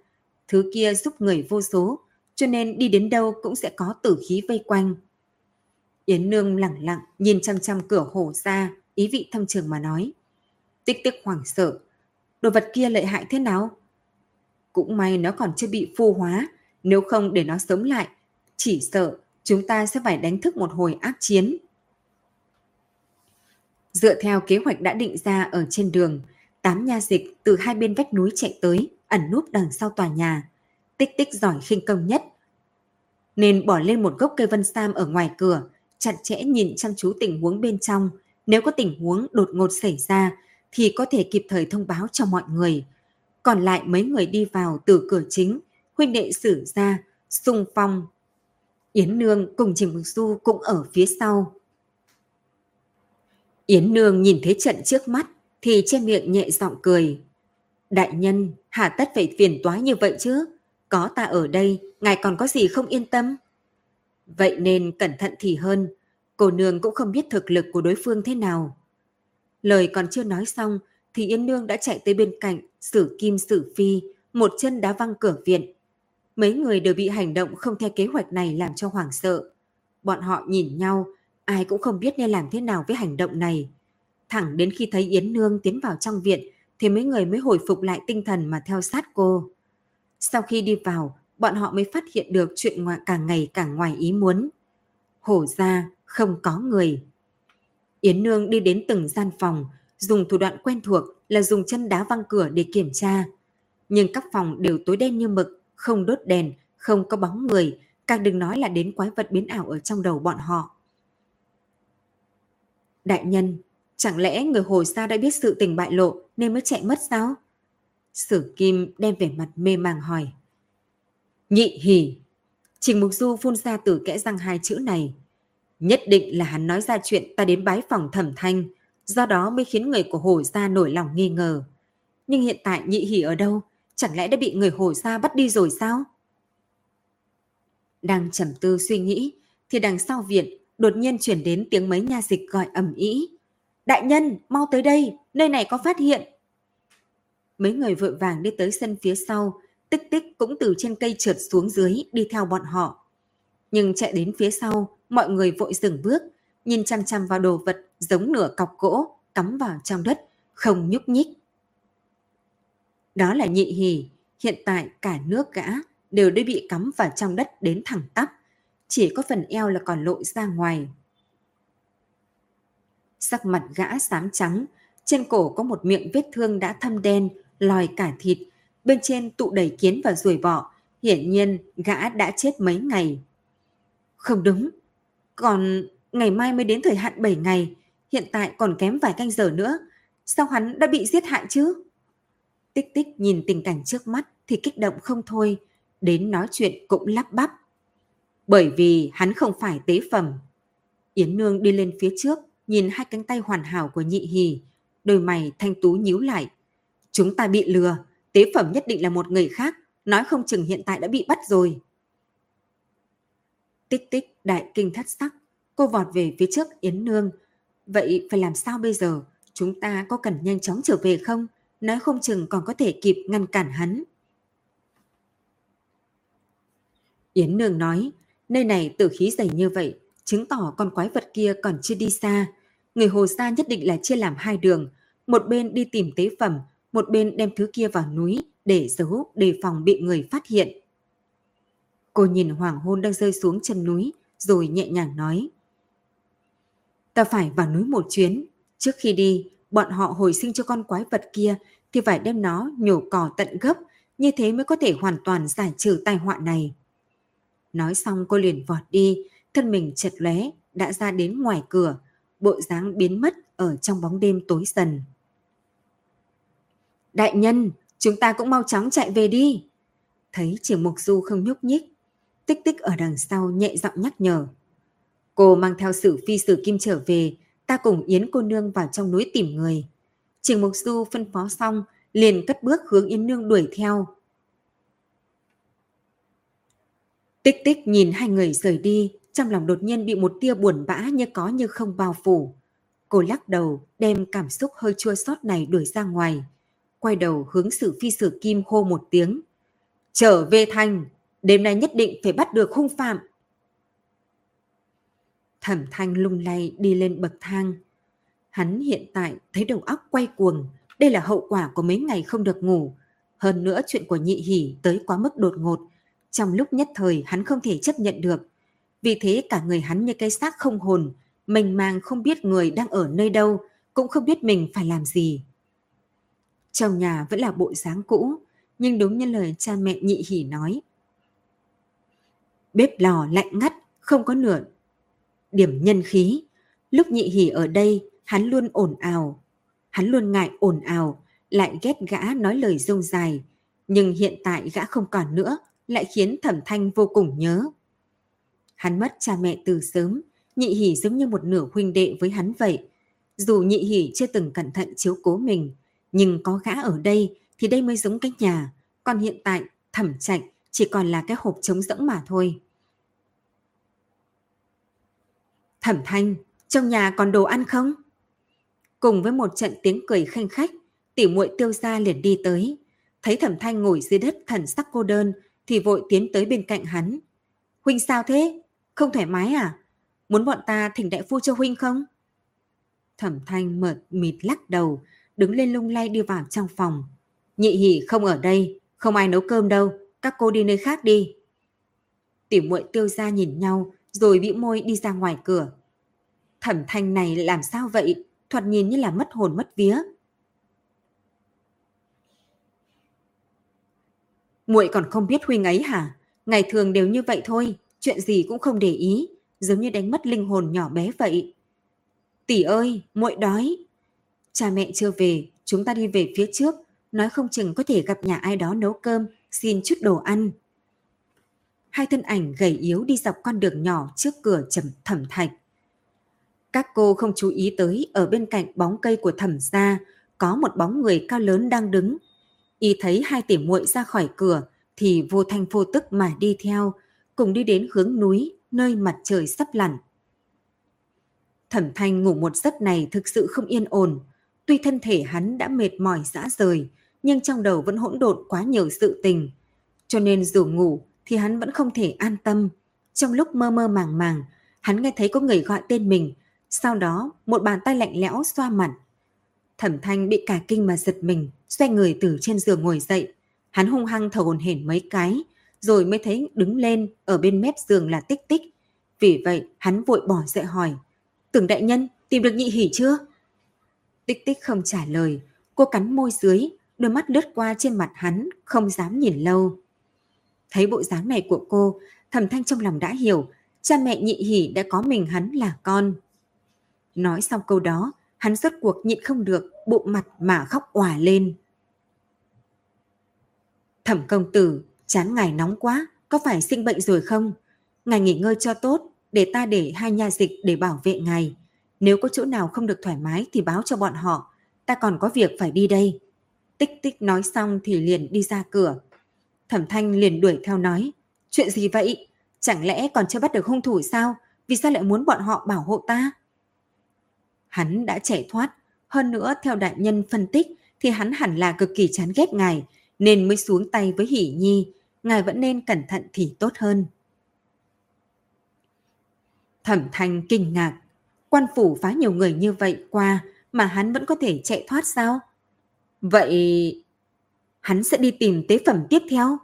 Thứ kia giúp người vô số, cho nên đi đến đâu cũng sẽ có tử khí vây quanh. Yến Nương lặng lặng nhìn chăm chăm cửa hồ ra, ý vị thâm trường mà nói. Tích tích hoảng sợ. Đồ vật kia lợi hại thế nào? Cũng may nó còn chưa bị phu hóa, nếu không để nó sống lại, chỉ sợ chúng ta sẽ phải đánh thức một hồi ác chiến. Dựa theo kế hoạch đã định ra ở trên đường, tám nha dịch từ hai bên vách núi chạy tới, ẩn núp đằng sau tòa nhà. Tích tích giỏi khinh công nhất. Nên bỏ lên một gốc cây vân sam ở ngoài cửa, chặt chẽ nhìn chăm chú tình huống bên trong. Nếu có tình huống đột ngột xảy ra thì có thể kịp thời thông báo cho mọi người. Còn lại mấy người đi vào từ cửa chính, huynh đệ sử ra, xung phong. Yến Nương cùng Trình Mục Du cũng ở phía sau. Yến Nương nhìn thấy trận trước mắt thì trên miệng nhẹ giọng cười. Đại nhân, hà tất phải phiền toái như vậy chứ? Có ta ở đây, ngài còn có gì không yên tâm? Vậy nên cẩn thận thì hơn, cô nương cũng không biết thực lực của đối phương thế nào. Lời còn chưa nói xong thì Yến Nương đã chạy tới bên cạnh, sử kim sử phi, một chân đá văng cửa viện. Mấy người đều bị hành động không theo kế hoạch này làm cho hoảng sợ. Bọn họ nhìn nhau, ai cũng không biết nên làm thế nào với hành động này. Thẳng đến khi thấy Yến Nương tiến vào trong viện thì mấy người mới hồi phục lại tinh thần mà theo sát cô. Sau khi đi vào, bọn họ mới phát hiện được chuyện ngoại càng ngày càng ngoài ý muốn. Hổ ra, không có người. Yến Nương đi đến từng gian phòng, dùng thủ đoạn quen thuộc là dùng chân đá văng cửa để kiểm tra. Nhưng các phòng đều tối đen như mực, không đốt đèn, không có bóng người, càng đừng nói là đến quái vật biến ảo ở trong đầu bọn họ. Đại nhân, chẳng lẽ người hồi xa đã biết sự tình bại lộ nên mới chạy mất sao? Sử Kim đem vẻ mặt mê màng hỏi. Nhị hỉ. Trình Mục Du phun ra từ kẽ răng hai chữ này. Nhất định là hắn nói ra chuyện ta đến bái phòng thẩm thanh, do đó mới khiến người của hồi gia nổi lòng nghi ngờ. Nhưng hiện tại nhị hỉ ở đâu? Chẳng lẽ đã bị người hồ gia bắt đi rồi sao? Đang trầm tư suy nghĩ, thì đằng sau viện đột nhiên chuyển đến tiếng mấy nha dịch gọi ầm ĩ. Đại nhân, mau tới đây, nơi này có phát hiện. Mấy người vội vàng đi tới sân phía sau, tích tích cũng từ trên cây trượt xuống dưới đi theo bọn họ. Nhưng chạy đến phía sau, mọi người vội dừng bước, nhìn chăm chăm vào đồ vật giống nửa cọc gỗ cắm vào trong đất, không nhúc nhích. Đó là nhị hỉ, hiện tại cả nước gã đều đã bị cắm vào trong đất đến thẳng tắp, chỉ có phần eo là còn lộ ra ngoài. Sắc mặt gã xám trắng, trên cổ có một miệng vết thương đã thâm đen, lòi cả thịt, bên trên tụ đầy kiến và ruồi bọ, hiển nhiên gã đã chết mấy ngày. Không đúng, còn ngày mai mới đến thời hạn 7 ngày, hiện tại còn kém vài canh giờ nữa, sao hắn đã bị giết hại chứ? Tích tích nhìn tình cảnh trước mắt thì kích động không thôi, đến nói chuyện cũng lắp bắp. Bởi vì hắn không phải tế phẩm. Yến Nương đi lên phía trước, nhìn hai cánh tay hoàn hảo của nhị hì, đôi mày thanh tú nhíu lại. Chúng ta bị lừa, tế phẩm nhất định là một người khác, nói không chừng hiện tại đã bị bắt rồi. Tích tích đại kinh thất sắc, cô vọt về phía trước Yến Nương. Vậy phải làm sao bây giờ? Chúng ta có cần nhanh chóng trở về không? Nói không chừng còn có thể kịp ngăn cản hắn. Yến Nương nói, nơi này tử khí dày như vậy, chứng tỏ con quái vật kia còn chưa đi xa. Người hồ sa nhất định là chia làm hai đường, một bên đi tìm tế phẩm, một bên đem thứ kia vào núi để giấu đề phòng bị người phát hiện. Cô nhìn hoàng hôn đang rơi xuống chân núi rồi nhẹ nhàng nói. Ta phải vào núi một chuyến. Trước khi đi, bọn họ hồi sinh cho con quái vật kia thì phải đem nó nhổ cỏ tận gốc, như thế mới có thể hoàn toàn giải trừ tai họa này. Nói xong cô liền vọt đi, thân mình chật lóe đã ra đến ngoài cửa, bộ dáng biến mất ở trong bóng đêm tối dần. Đại nhân, chúng ta cũng mau chóng chạy về đi. Thấy Triển Mục Du không nhúc nhích, tích tích ở đằng sau nhẹ giọng nhắc nhở. Cô mang theo sử phi sử kim trở về, ta cùng Yến cô nương vào trong núi tìm người. Triển Mục Du phân phó xong, liền cất bước hướng Yến nương đuổi theo. Tích tích nhìn hai người rời đi, trong lòng đột nhiên bị một tia buồn bã như có như không bao phủ. Cô lắc đầu, đem cảm xúc hơi chua xót này đuổi ra ngoài. Quay đầu hướng sử phi sử kim hô một tiếng. Trở về thành, đêm nay nhất định phải bắt được hung phạm. Thẩm thanh lung lay đi lên bậc thang. Hắn hiện tại thấy đầu óc quay cuồng. Đây là hậu quả của mấy ngày không được ngủ. Hơn nữa chuyện của nhị hỉ tới quá mức đột ngột. Trong lúc nhất thời hắn không thể chấp nhận được. Vì thế cả người hắn như cây xác không hồn, mênh mang không biết người đang ở nơi đâu, cũng không biết mình phải làm gì. Trong nhà vẫn là bộ dáng cũ, nhưng đúng như lời cha mẹ nhị hỉ nói. Bếp lò lạnh ngắt, không có nửa điểm nhân khí. Lúc nhị hỉ ở đây, hắn luôn ồn ào. Hắn luôn ngại ồn ào, lại ghét gã nói lời rông dài. Nhưng hiện tại gã không còn nữa, lại khiến thẩm thanh vô cùng nhớ. Hắn mất cha mẹ từ sớm, nhị hỉ giống như một nửa huynh đệ với hắn vậy. Dù nhị hỉ chưa từng cẩn thận chiếu cố mình, nhưng có gã ở đây thì đây mới giống cái nhà. Còn hiện tại, thẩm trạch chỉ còn là cái hộp trống rỗng mà thôi. Thẩm thanh, trong nhà còn đồ ăn không? Cùng với một trận tiếng cười khanh khách, tỷ muội tiêu gia liền đi tới. Thấy thẩm thanh ngồi dưới đất thần sắc cô đơn thì vội tiến tới bên cạnh hắn. Huynh sao thế? Không thoải mái à? Muốn bọn ta thỉnh đại phu cho Huynh không? Thẩm thanh mợt mịt lắc đầu, đứng lên lung lay đi vào trong phòng. Nhị hỉ không ở đây, không ai nấu cơm đâu, các cô đi nơi khác đi. tỉ muội tiêu ra nhìn nhau, rồi bĩu môi đi ra ngoài cửa. Thẩm thanh này làm sao vậy? Thoạt nhìn như là mất hồn mất vía. muội còn không biết huynh ấy hả? Ngày thường đều như vậy thôi, chuyện gì cũng không để ý, giống như đánh mất linh hồn nhỏ bé vậy. Tỷ ơi, muội đói. Cha mẹ chưa về, chúng ta đi về phía trước, nói không chừng có thể gặp nhà ai đó nấu cơm, xin chút đồ ăn. Hai thân ảnh gầy yếu đi dọc con đường nhỏ trước cửa trầm thẩm thạch. Các cô không chú ý tới ở bên cạnh bóng cây của thẩm gia có một bóng người cao lớn đang đứng. Y thấy hai tỷ muội ra khỏi cửa thì vô thanh vô tức mà đi theo, cùng đi đến hướng núi nơi mặt trời sắp lặn. Thẩm Thanh ngủ một giấc này thực sự không yên ổn. Tuy thân thể hắn đã mệt mỏi dã rời, nhưng trong đầu vẫn hỗn độn quá nhiều sự tình. Cho nên dù ngủ thì hắn vẫn không thể an tâm. Trong lúc mơ mơ màng màng, hắn nghe thấy có người gọi tên mình. Sau đó, một bàn tay lạnh lẽo xoa mặt. Thẩm Thanh bị cả kinh mà giật mình, xoay người từ trên giường ngồi dậy. Hắn hung hăng thở hồn hển mấy cái, rồi mới thấy đứng lên ở bên mép giường là tích tích. Vì vậy, hắn vội bỏ dậy hỏi. Tưởng đại nhân, tìm được nhị hỉ chưa? Tích tích không trả lời, cô cắn môi dưới, đôi mắt lướt qua trên mặt hắn, không dám nhìn lâu. Thấy bộ dáng này của cô, thẩm thanh trong lòng đã hiểu, cha mẹ nhị hỉ đã có mình hắn là con. Nói xong câu đó, hắn rốt cuộc nhịn không được, bụng mặt mà khóc òa lên. Thẩm công tử, chán ngài nóng quá, có phải sinh bệnh rồi không? Ngài nghỉ ngơi cho tốt, để ta để hai nha dịch để bảo vệ ngài. Nếu có chỗ nào không được thoải mái thì báo cho bọn họ, ta còn có việc phải đi đây. Tích tích nói xong thì liền đi ra cửa. Thẩm thanh liền đuổi theo nói, chuyện gì vậy? Chẳng lẽ còn chưa bắt được hung thủ sao? Vì sao lại muốn bọn họ bảo hộ ta? Hắn đã chạy thoát, hơn nữa theo đại nhân phân tích thì hắn hẳn là cực kỳ chán ghét ngài, nên mới xuống tay với hỷ nhi, ngài vẫn nên cẩn thận thì tốt hơn. Thẩm thanh kinh ngạc, quan phủ phá nhiều người như vậy qua mà hắn vẫn có thể chạy thoát sao? Vậy hắn sẽ đi tìm tế phẩm tiếp theo?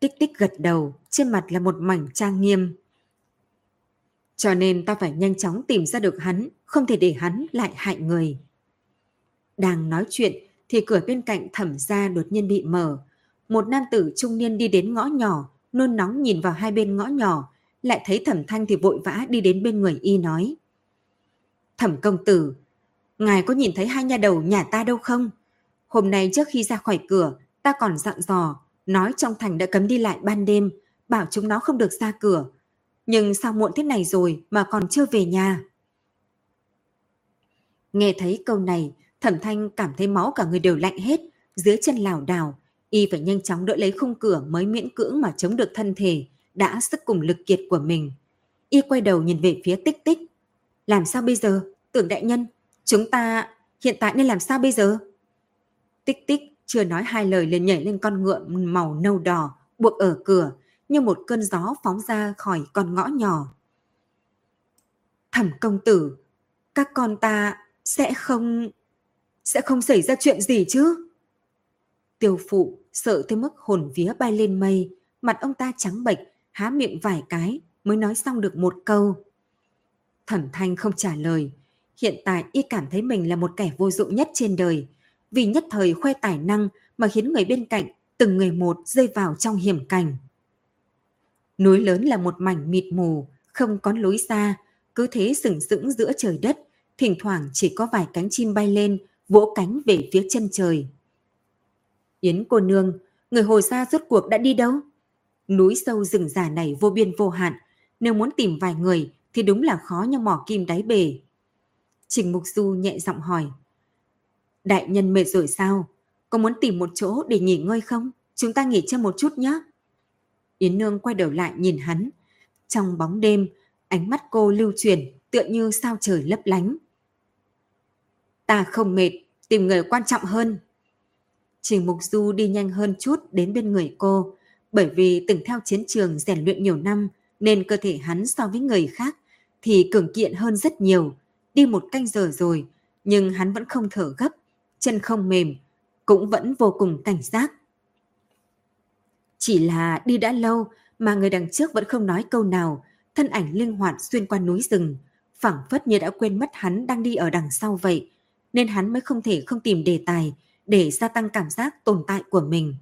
Tích tích gật đầu, trên mặt là một mảnh trang nghiêm. Cho nên ta phải nhanh chóng tìm ra được hắn, không thể để hắn lại hại người. Đang nói chuyện thì cửa bên cạnh thẩm gia đột nhiên bị mở. Một nam tử trung niên đi đến ngõ nhỏ, nôn nóng nhìn vào hai bên ngõ nhỏ, lại thấy thẩm thanh thì vội vã đi đến bên người y nói. Thẩm công tử, ngài có nhìn thấy hai nhà đầu nhà ta đâu không? Hôm nay trước khi ra khỏi cửa, ta còn dặn dò, nói trong thành đã cấm đi lại ban đêm, bảo chúng nó không được ra cửa. Nhưng sao muộn thế này rồi mà còn chưa về nhà? Nghe thấy câu này, thẩm thanh cảm thấy máu cả người đều lạnh hết, dưới chân lảo đảo, y phải nhanh chóng đỡ lấy khung cửa mới miễn cưỡng mà chống được thân thể, đã sức cùng lực kiệt của mình. Y quay đầu nhìn về phía tích tích. Làm sao bây giờ? Tưởng đại nhân, chúng ta hiện tại nên làm sao bây giờ? Tích tích chưa nói hai lời liền nhảy lên con ngựa màu nâu đỏ, buộc ở cửa, như một cơn gió phóng ra khỏi con ngõ nhỏ. Thẩm công tử, các con ta sẽ không... sẽ không xảy ra chuyện gì chứ? Tiêu phụ sợ tới mức hồn vía bay lên mây, mặt ông ta trắng bệch, há miệng vài cái mới nói xong được một câu. Thẩm Thanh không trả lời. Hiện tại y cảm thấy mình là một kẻ vô dụng nhất trên đời. Vì nhất thời khoe tài năng mà khiến người bên cạnh từng người một rơi vào trong hiểm cảnh. Núi lớn là một mảnh mịt mù, không có lối ra, cứ thế sừng sững giữa trời đất, thỉnh thoảng chỉ có vài cánh chim bay lên, vỗ cánh về phía chân trời. Yến cô nương, người hồi gia rốt cuộc đã đi đâu? Núi sâu rừng già này vô biên vô hạn, nếu muốn tìm vài người thì đúng là khó như mỏ kim đáy bể. Trình Mục Du nhẹ giọng hỏi. Đại nhân mệt rồi sao? Có muốn tìm một chỗ để nghỉ ngơi không? Chúng ta nghỉ chân một chút nhé. Yến Nương quay đầu lại nhìn hắn. Trong bóng đêm, ánh mắt cô lưu chuyển tựa như sao trời lấp lánh. Ta không mệt, tìm người quan trọng hơn. Trình Mục Du đi nhanh hơn chút đến bên người cô, bởi vì từng theo chiến trường rèn luyện nhiều năm nên cơ thể hắn so với người khác thì cường kiện hơn rất nhiều. Đi một canh giờ rồi, nhưng hắn vẫn không thở gấp, chân không mềm, cũng vẫn vô cùng cảnh giác. Chỉ là đi đã lâu mà người đằng trước vẫn không nói câu nào, thân ảnh linh hoạt xuyên qua núi rừng, phảng phất như đã quên mất hắn đang đi ở đằng sau vậy, nên hắn mới không thể không tìm đề tài để gia tăng cảm giác tồn tại của mình.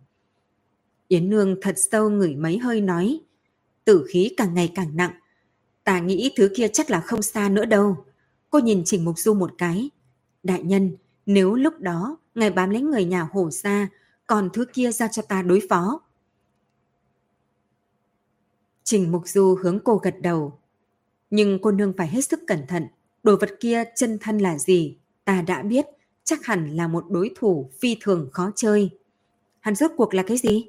Yến Nương thật sâu ngửi mấy hơi nói, tử khí càng ngày càng nặng, ta nghĩ thứ kia chắc là không xa nữa đâu. Cô nhìn Trình Mục Du một cái. Đại nhân, nếu lúc đó ngài bám lấy người nhà hổ ra, còn thứ kia ra cho ta đối phó. Trình Mục Du hướng cô gật đầu. Nhưng cô nương phải hết sức cẩn thận. Đồ vật kia chân thân là gì? Ta đã biết, chắc hẳn là một đối thủ phi thường khó chơi. Hắn rốt cuộc là cái gì?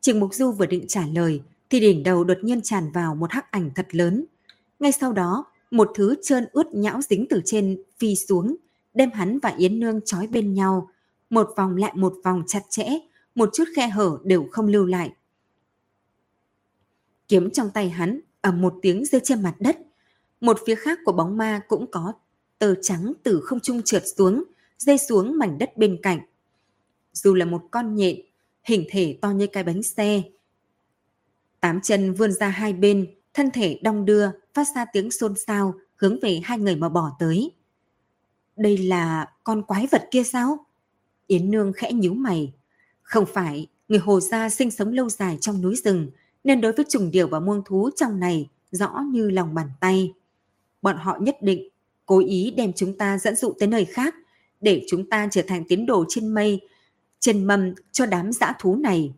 Trình Mục Du vừa định trả lời, thì đỉnh đầu đột nhiên tràn vào một hắc ảnh thật lớn. Ngay sau đó, một thứ trơn ướt nhão dính từ trên phi xuống, đem hắn và Yến Nương trói bên nhau, một vòng lại một vòng chặt chẽ, một chút khe hở đều không lưu lại. Kiếm trong tay hắn ầm một tiếng rơi trên mặt đất. Một phía khác của bóng ma cũng có tờ trắng từ không trung trượt xuống, rơi xuống mảnh đất bên cạnh. Dù là một con nhện, hình thể to như cái bánh xe. Tám chân vươn ra hai bên, thân thể đong đưa, phát ra tiếng xôn xao, hướng về hai người mà bỏ tới. Đây là con quái vật kia sao? Yến Nương khẽ nhíu mày. Không phải, người Hồ Gia sinh sống lâu dài trong núi rừng, nên đối với trùng điểu và muông thú trong này rõ như lòng bàn tay. Bọn họ nhất định cố ý đem chúng ta dẫn dụ tới nơi khác để chúng ta trở thành tiến đồ trên mây, trên mầm cho đám dã thú này.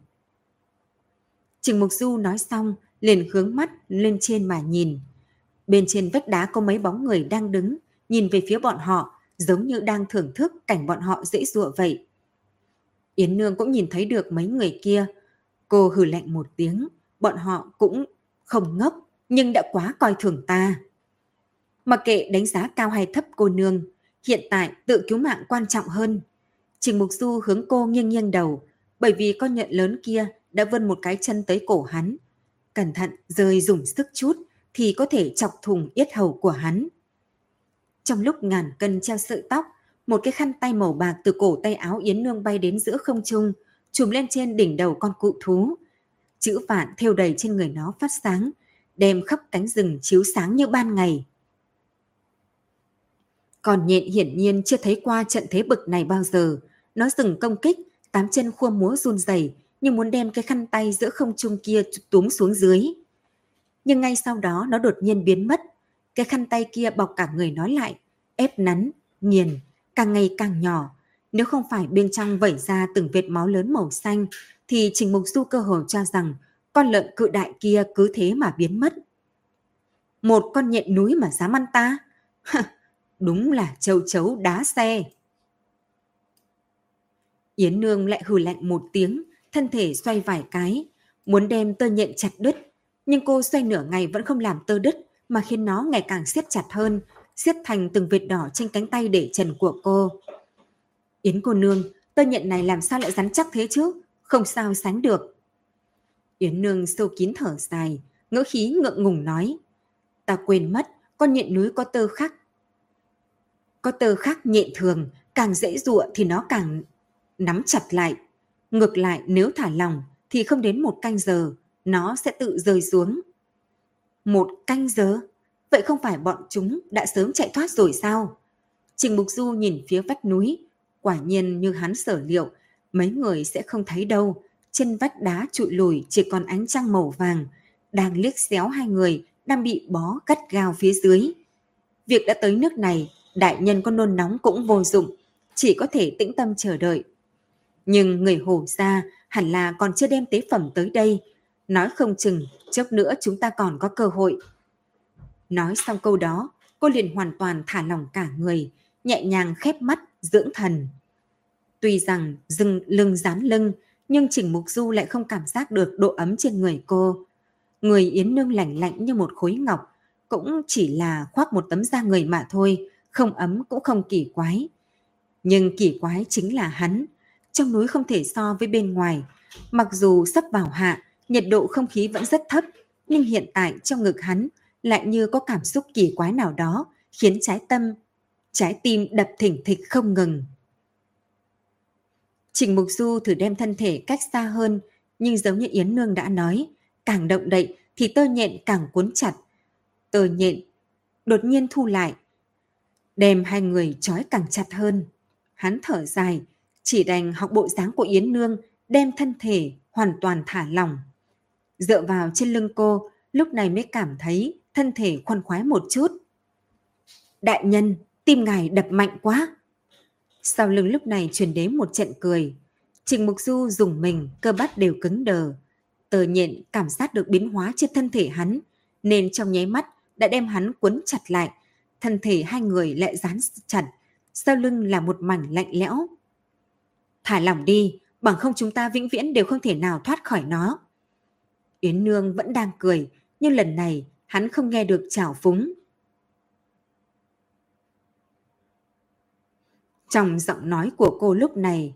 Trình Mục Du nói xong, liền hướng mắt lên trên mà nhìn. Bên trên vách đá có mấy bóng người đang đứng, nhìn về phía bọn họ, giống như đang thưởng thức cảnh bọn họ dễ dụa vậy. Yến Nương cũng nhìn thấy được mấy người kia. Cô hừ lạnh một tiếng, bọn họ cũng không ngốc, nhưng đã quá coi thường ta. Mặc kệ đánh giá cao hay thấp cô nương, hiện tại tự cứu mạng quan trọng hơn. Trình Mục Du hướng cô nghiêng nghiêng đầu, bởi vì con nhện lớn kia đã vươn một cái chân tới cổ hắn. Cẩn thận rơi dùng sức chút thì có thể chọc thùng yết hầu của hắn. Trong lúc ngàn cân treo sợi tóc, một cái khăn tay màu bạc từ cổ tay áo Yến Nương bay đến giữa không trung, trùm lên trên đỉnh đầu con cụ thú. Chữ vạn thêu đầy trên người nó phát sáng, đem khắp cánh rừng chiếu sáng như ban ngày. Còn nhện hiển nhiên chưa thấy qua trận thế bực này bao giờ. Nó dừng công kích, tám chân khua múa run rẩy như muốn đem cái khăn tay giữa không trung kia túm xuống dưới. Nhưng ngay sau đó nó đột nhiên biến mất. Cái khăn tay kia bọc cả người nó lại, ép nắn, nghiền, càng ngày càng nhỏ. Nếu không phải bên trong vẩy ra từng vệt máu lớn màu xanh, thì Trình Mục Du cơ hồ cho rằng con lợn cự đại kia cứ thế mà biến mất. Một con nhện núi mà dám ăn ta? Đúng là châu chấu đá xe. Yến Nương lại hừ lạnh một tiếng, thân thể xoay vài cái, muốn đem tơ nhện chặt đứt. Nhưng cô xoay nửa ngày vẫn không làm tơ đứt, mà khiến nó ngày càng siết chặt hơn, siết thành từng vệt đỏ trên cánh tay để trần của cô. Yến cô nương, tơ nhện này làm sao lại rắn chắc thế chứ? Không sao sánh được. Yến nương sâu kín thở dài, ngỡ khí ngượng ngùng nói. Ta quên mất, con nhện núi có tơ khác. Có tơ khác nhện thường, càng dễ dụa thì nó càng nắm chặt lại. Ngược lại nếu thả lỏng thì không đến một canh giờ, nó sẽ tự rơi xuống. Một canh giờ? Vậy không phải bọn chúng đã sớm chạy thoát rồi sao? Trình Mục Du nhìn phía vách núi, quả nhiên như hắn sở liệu, mấy người sẽ không thấy đâu. Trên vách đá trụi lùi chỉ còn ánh trăng màu vàng, đang liếc xéo hai người đang bị bó cắt gao phía dưới. việc đã tới nước này, đại nhân có nôn nóng cũng vô dụng, chỉ có thể tĩnh tâm chờ đợi. Nhưng người hồ gia hẳn là còn chưa đem tế phẩm tới đây, nói không chừng chốc nữa chúng ta còn có cơ hội. Nói xong câu đó, cô liền hoàn toàn thả lòng cả người, nhẹ nhàng khép mắt, dưỡng thần. Tuy rằng dừng lưng dán lưng, nhưng Trình Mục Du lại không cảm giác được độ ấm trên người cô. Người Yến Nương lạnh lạnh như một khối ngọc, cũng chỉ là khoác một tấm da người mà thôi, không ấm cũng không kỳ quái. Nhưng kỳ quái chính là hắn, trong núi không thể so với bên ngoài. Mặc dù sắp vào hạ, nhiệt độ không khí vẫn rất thấp, nhưng hiện tại trong ngực hắn lại như có cảm xúc kỳ quái nào đó, khiến trái tâm, trái tim đập thỉnh thịch không ngừng. Trình Mục Du thử đem thân thể cách xa hơn, nhưng giống như Yến Nương đã nói, càng động đậy thì tơ nhện càng cuốn chặt. Tơ nhện đột nhiên thu lại, đem hai người trói càng chặt hơn. Hắn thở dài, chỉ đành học bộ dáng của Yến Nương, đem thân thể hoàn toàn thả lỏng. Dựa vào trên lưng cô, lúc này mới cảm thấy thân thể khoan khoái một chút. Đại nhân, tim ngài đập mạnh quá. Sau lưng lúc này truyền đến một trận cười. Trình Mục Du dùng mình, cơ bắp đều cứng đờ. Tờ nhện cảm giác được biến hóa trên thân thể hắn, nên trong nháy mắt đã đem hắn quấn chặt lại. Thân thể hai người lại dán chặt, sau lưng là một mảnh lạnh lẽo. Thả lỏng đi, bằng không chúng ta vĩnh viễn đều không thể nào thoát khỏi nó. Yến Nương vẫn đang cười, nhưng lần này hắn không nghe được chảo phúng. Trong giọng nói của cô lúc này,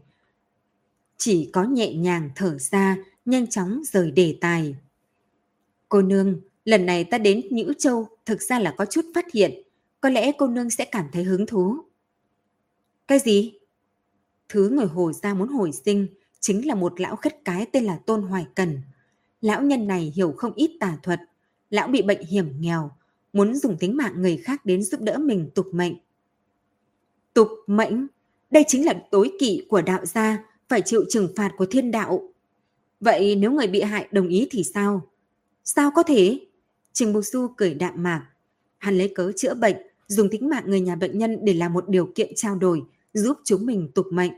chỉ có nhẹ nhàng thở ra, nhanh chóng rời đề tài. Cô nương, lần này ta đến Nhữ Châu thực ra là có chút phát hiện, có lẽ cô nương sẽ cảm thấy hứng thú. Cái gì? Thứ người Hồ gia muốn hồi sinh chính là một lão khất cái tên là Tôn Hoài Cần. Lão nhân này hiểu không ít tà thuật. Lão bị bệnh hiểm nghèo, muốn dùng tính mạng người khác đến giúp đỡ mình tục mệnh. Tục mệnh? Đây chính là tối kỵ của đạo gia, phải chịu trừng phạt của thiên đạo. Vậy nếu người bị hại đồng ý thì sao? Sao có thể? Trình Bục Du cười đạm mạc. Hắn lấy cớ chữa bệnh, dùng tính mạng người nhà bệnh nhân để làm một điều kiện trao đổi, giúp chúng mình tục mệnh.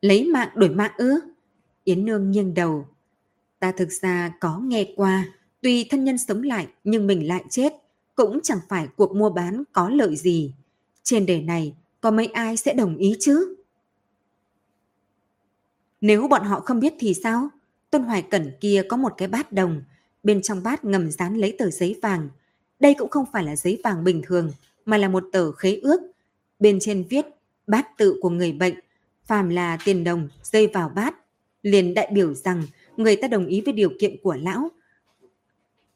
Lấy mạng đổi mạng ư? Yến Nương nghiêng đầu. Ta thực ra có nghe qua, tuy thân nhân sống lại nhưng mình lại chết, cũng chẳng phải cuộc mua bán có lợi gì. Trên đời này có mấy ai sẽ đồng ý chứ? Nếu bọn họ không biết thì sao? Tôn Hoài Cẩn kia có một cái bát đồng, bên trong bát ngầm dán lấy tờ giấy vàng. Đây cũng không phải là giấy vàng bình thường, mà là một tờ khế ước. Bên trên viết bát tự của người bệnh, phàm là tiền đồng rơi vào bát, liền đại biểu rằng người ta đồng ý với điều kiện của lão.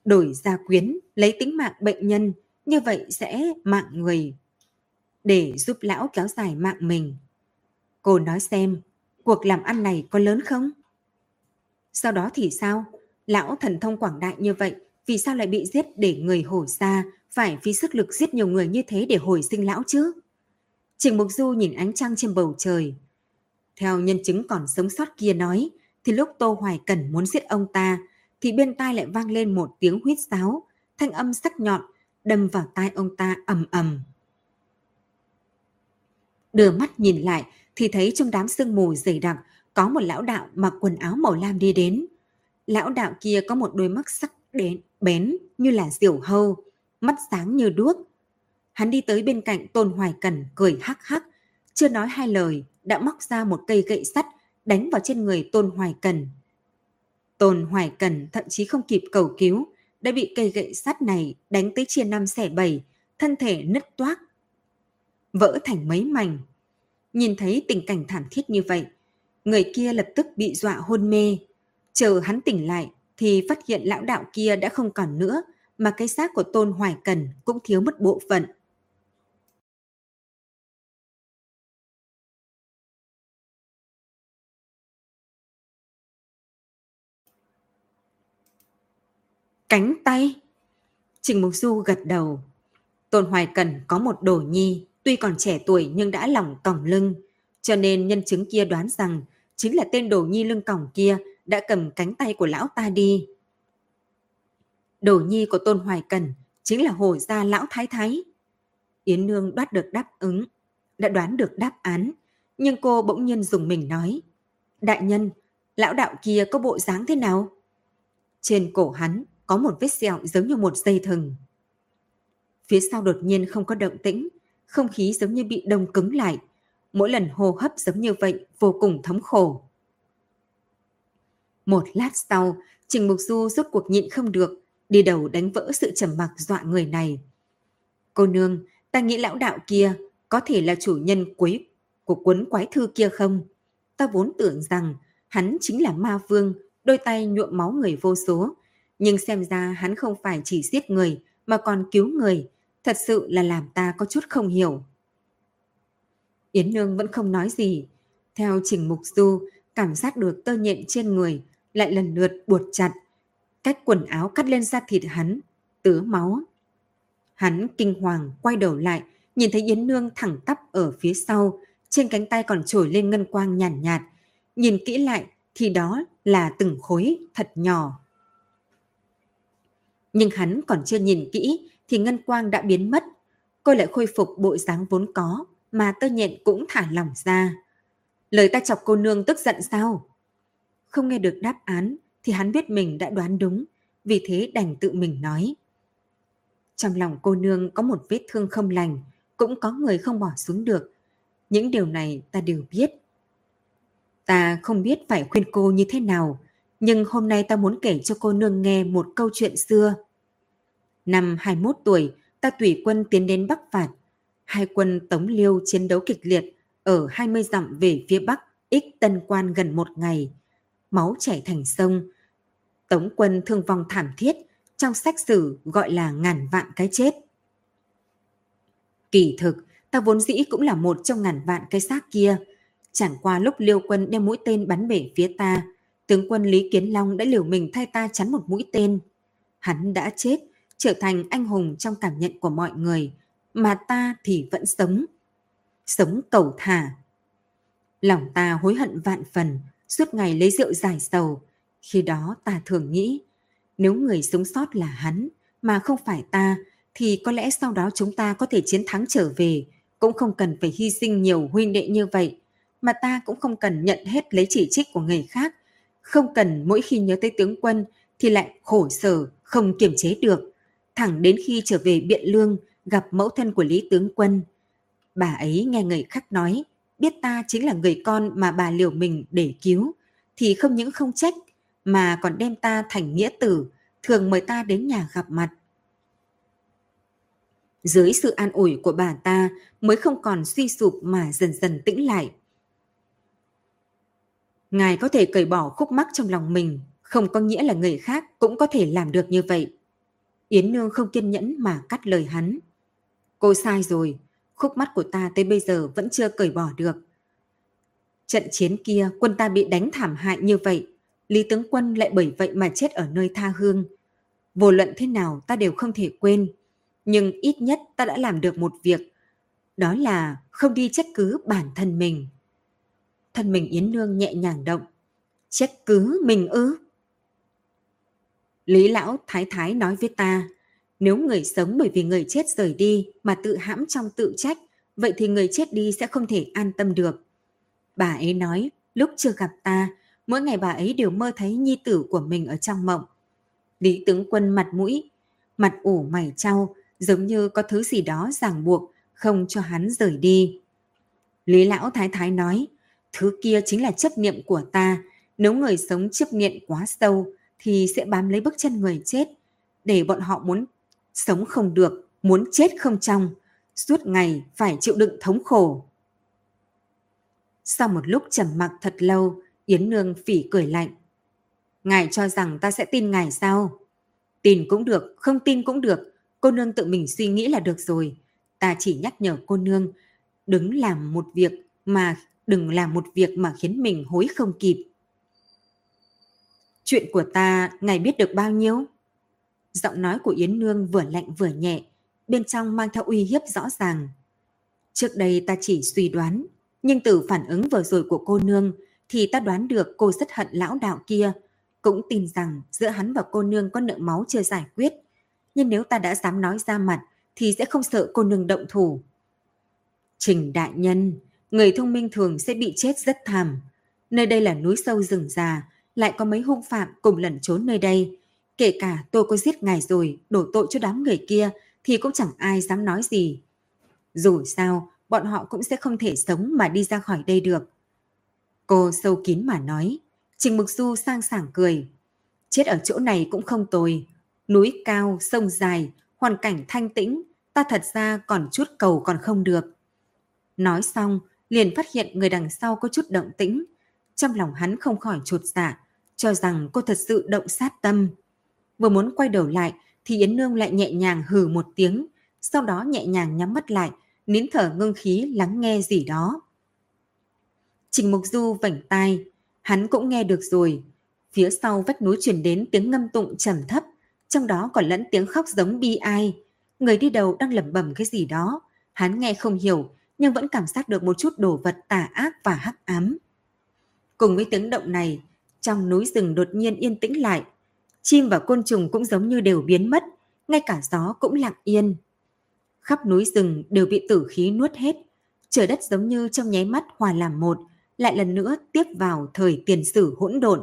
Đổi gia quyến, lấy tính mạng bệnh nhân, như vậy sẽ mạng người để giúp lão kéo dài mạng mình. Cô nói xem, cuộc làm ăn này có lớn không? Sau đó thì sao? Lão thần thông quảng đại như vậy, vì sao lại bị giết để người hổ ra, phải phí sức lực giết nhiều người như thế để hồi sinh lão chứ? Trình Mục Du nhìn ánh trăng trên bầu trời. Theo nhân chứng còn sống sót kia nói, thì lúc Tô Hoài Cẩn muốn giết ông ta, thì bên tai lại vang lên một tiếng huýt sáo, thanh âm sắc nhọn, đâm vào tai ông ta ầm ầm. Đưa mắt nhìn lại thì thấy trong đám sương mù dày đặc có một lão đạo mặc quần áo màu lam đi đến. Lão đạo kia có một đôi mắt sắc đến bén như là diều hâu, mắt sáng như đuốc. Hắn đi tới bên cạnh Tôn Hoài Cẩn cười hắc hắc, chưa nói hai lời đã móc ra một cây gậy sắt đánh vào trên người Tôn Hoài Cẩn. Tôn Hoài Cẩn thậm chí không kịp cầu cứu, đã bị cây gậy sắt này đánh tới chia năm xẻ bảy, thân thể nứt toác, vỡ thành mấy mảnh. Nhìn thấy tình cảnh thảm thiết như vậy, người kia lập tức bị dọa hôn mê. Chờ hắn tỉnh lại thì phát hiện lão đạo kia đã không còn nữa, mà cái xác của Tôn Hoài Cần cũng thiếu mất bộ phận. Cánh tay? Trình Mục Du gật đầu. Tôn Hoài Cần có một đồ nhi, tuy còn trẻ tuổi nhưng đã lỏng còng lưng, cho nên nhân chứng kia đoán rằng chính là tên đồ nhi lưng còng kia đã cầm cánh tay của lão ta đi. Đồ nhi của Tôn Hoài Cần chính là hồ gia lão thái thái. Yến Nương đoát được đáp ứng, đã đoán được đáp án, nhưng cô bỗng nhiên dùng mình nói. Đại nhân, lão đạo kia có bộ dáng thế nào? Trên cổ hắn có một vết sẹo giống như một dây thừng. Phía sau đột nhiên không có động tĩnh, không khí giống như bị đông cứng lại. Mỗi lần hô hấp giống như vậy vô cùng thống khổ. Một lát sau, Trình Mục Du rốt cuộc nhịn không được, đi đầu đánh vỡ sự trầm mặc dọa người này. Cô nương, ta nghĩ lão đạo kia có thể là chủ nhân cuối của cuốn quái thư kia không? Ta vốn tưởng rằng hắn chính là ma vương, đôi tay nhuộm máu người vô số. Nhưng xem ra hắn không phải chỉ giết người mà còn cứu người, thật sự là làm ta có chút không hiểu. Yến Nương vẫn không nói gì. Theo Trình Mục Du, cảm giác được tơ nhện trên người lại lần lượt buộc chặt. Cách quần áo cắt lên da thịt hắn, tứa máu. Hắn kinh hoàng quay đầu lại, nhìn thấy Yến Nương thẳng tắp ở phía sau, trên cánh tay còn trồi lên ngân quang nhàn nhạt, nhạt. Nhìn kỹ lại thì đó là từng khối thật nhỏ. Nhưng hắn còn chưa nhìn kỹ thì ngân quang đã biến mất. Cô lại khôi phục bộ dáng vốn có mà tơ nhện cũng thả lỏng ra. Lời ta chọc cô nương tức giận sao? Không nghe được đáp án thì hắn biết mình đã đoán đúng, vì thế đành tự mình nói. Trong lòng cô nương có một vết thương không lành, cũng có người không bỏ xuống được. Những điều này ta đều biết. Ta không biết phải khuyên cô như thế nào, nhưng hôm nay ta muốn kể cho cô nương nghe một câu chuyện xưa. Năm 21 tuổi, ta tùy quân tiến đến Bắc Phạt. Hai quân Tống Liêu chiến đấu kịch liệt ở 20 dặm về phía Bắc, ích tân quan gần một ngày. Máu chảy thành sông. Tống quân thương vong thảm thiết, trong sách sử gọi là ngàn vạn cái chết. Kỳ thực, ta vốn dĩ cũng là một trong ngàn vạn cái xác kia. Chẳng qua lúc liêu quân đem mũi tên bắn về phía ta, tướng quân Lý Kiến Long đã liều mình thay ta chắn một mũi tên. Hắn đã chết, trở thành anh hùng trong cảm nhận của mọi người, mà ta thì vẫn sống. Sống cầu thả. Lòng ta hối hận vạn phần, suốt ngày lấy rượu giải sầu. Khi đó ta thường nghĩ, nếu người sống sót là hắn, mà không phải ta, thì có lẽ sau đó chúng ta có thể chiến thắng trở về, cũng không cần phải hy sinh nhiều huynh đệ như vậy, mà ta cũng không cần nhận hết lấy chỉ trích của người khác, không cần mỗi khi nhớ tới tướng quân thì lại khổ sở, không kiềm chế được, thẳng đến khi trở về Biện Lương gặp mẫu thân của Lý Tướng Quân. Bà ấy nghe người khác nói, biết ta chính là người con mà bà liều mình để cứu, thì không những không trách, mà còn đem ta thành nghĩa tử, thường mời ta đến nhà gặp mặt. Dưới sự an ủi của bà ta mới không còn suy sụp mà dần dần tĩnh lại. Ngài có thể cởi bỏ khúc mắc trong lòng mình, không có nghĩa là người khác cũng có thể làm được như vậy. Yến Nương không kiên nhẫn mà cắt lời hắn. Cô sai rồi, khúc mắt của ta tới bây giờ vẫn chưa cởi bỏ được. Trận chiến kia quân ta bị đánh thảm hại như vậy, Lý tướng quân lại bởi vậy mà chết ở nơi tha hương. Vô luận thế nào ta đều không thể quên, nhưng ít nhất ta đã làm được một việc, đó là không đi trách cứ bản thân mình. Thân mình Yến Nương nhẹ nhàng động, trách cứ mình ư? Lý lão thái thái nói với ta, nếu người sống bởi vì người chết rời đi mà tự hãm trong tự trách, vậy thì người chết đi sẽ không thể an tâm được. Bà ấy nói, lúc chưa gặp ta, mỗi ngày bà ấy đều mơ thấy nhi tử của mình ở trong mộng. Lý tướng quân mặt mũi, mặt ủ mày trao, giống như có thứ gì đó ràng buộc, không cho hắn rời đi. Lý lão thái thái nói, thứ kia chính là chấp niệm của ta, nếu người sống chấp niệm quá sâu, thì sẽ bám lấy bước chân người chết, để bọn họ muốn sống không được, muốn chết không trong, suốt ngày phải chịu đựng thống khổ. Sau một lúc trầm mặc thật lâu, Yến Nương phỉ cười lạnh. Ngài cho rằng ta sẽ tin ngài sao? Tin cũng được, không tin cũng được. Cô nương tự mình suy nghĩ là được rồi. Ta chỉ nhắc nhở cô nương, đừng làm một việc mà đừng làm một việc mà khiến mình hối không kịp. Chuyện của ta, ngài biết được bao nhiêu? Giọng nói của Yến Nương vừa lạnh vừa nhẹ, bên trong mang theo uy hiếp rõ ràng. Trước đây ta chỉ suy đoán, nhưng từ phản ứng vừa rồi của cô nương thì ta đoán được cô rất hận lão đạo kia, cũng tin rằng giữa hắn và cô nương có nợ máu chưa giải quyết. nhưng nếu ta đã dám nói ra mặt thì sẽ không sợ cô nương động thủ. Trình đại nhân, người thông minh thường sẽ bị chết rất thảm. Nơi đây là núi sâu rừng già, lại có mấy hung phạm cùng lẩn trốn nơi đây. Kể cả tôi có giết ngài rồi, đổ tội cho đám người kia thì cũng chẳng ai dám nói gì. Dù sao, bọn họ cũng sẽ không thể sống mà đi ra khỏi đây được. Cô sâu kín mà nói, Trình Mực Du sang sảng cười. Chết ở chỗ này cũng không tồi. Núi cao, sông dài, hoàn cảnh thanh tĩnh, ta thật ra còn chút cầu còn không được. Nói xong, liền phát hiện người đằng sau có chút động tĩnh. Trong lòng hắn không khỏi chột dạ, cho rằng cô thật sự động sát tâm. Vừa muốn quay đầu lại thì Yến Nương lại nhẹ nhàng hừ một tiếng, sau đó nhẹ nhàng nhắm mắt lại, nín thở ngưng khí lắng nghe gì đó. Trình Mục Du vảnh tai, hắn cũng nghe được rồi. Phía sau vách núi truyền đến tiếng ngâm tụng trầm thấp, trong đó còn lẫn tiếng khóc giống bi ai. Người đi đầu đang lẩm bẩm cái gì đó, hắn nghe không hiểu nhưng vẫn cảm giác được một chút đồ vật tà ác và hắc ám. Cùng với tiếng động này, trong núi rừng đột nhiên yên tĩnh lại. Chim và côn trùng cũng giống như đều biến mất, ngay cả gió cũng lặng yên. Khắp núi rừng đều bị tử khí nuốt hết, trời đất giống như trong nháy mắt hòa làm một, lại lần nữa tiếp vào thời tiền sử hỗn độn.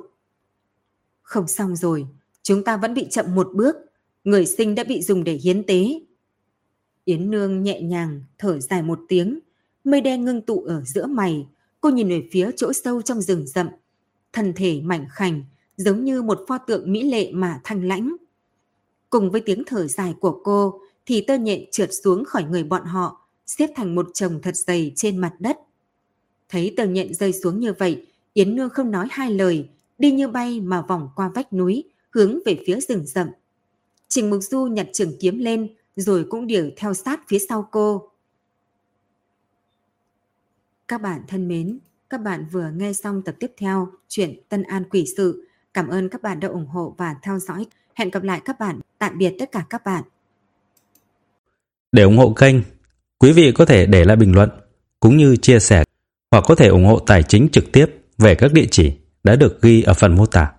Không xong rồi, chúng ta vẫn bị chậm một bước, người sinh đã bị dùng để hiến tế. Yến Nương nhẹ nhàng thở dài một tiếng, mây đen ngưng tụ ở giữa mày, cô nhìn về phía chỗ sâu trong rừng rậm, thân thể mảnh khảnh, giống như một pho tượng mỹ lệ mà thanh lãnh. Cùng với tiếng thở dài của cô, thì tơ nhện trượt xuống khỏi người bọn họ, xếp thành một chồng thật dày trên mặt đất. Thấy tơ nhện rơi xuống như vậy, Yến Nương không nói hai lời, đi như bay mà vòng qua vách núi, hướng về phía rừng rậm. Trình Mục Du nhặt trường kiếm lên, rồi cũng điều theo sát phía sau cô. Các bạn thân mến, các bạn vừa nghe xong tập tiếp theo chuyện Tân An Quỷ Sự. Cảm ơn các bạn đã ủng hộ và theo dõi. Hẹn gặp lại các bạn. Tạm biệt tất cả các bạn. Để ủng hộ kênh, quý vị có thể để lại bình luận cũng như chia sẻ hoặc có thể ủng hộ tài chính trực tiếp về các địa chỉ đã được ghi ở phần mô tả.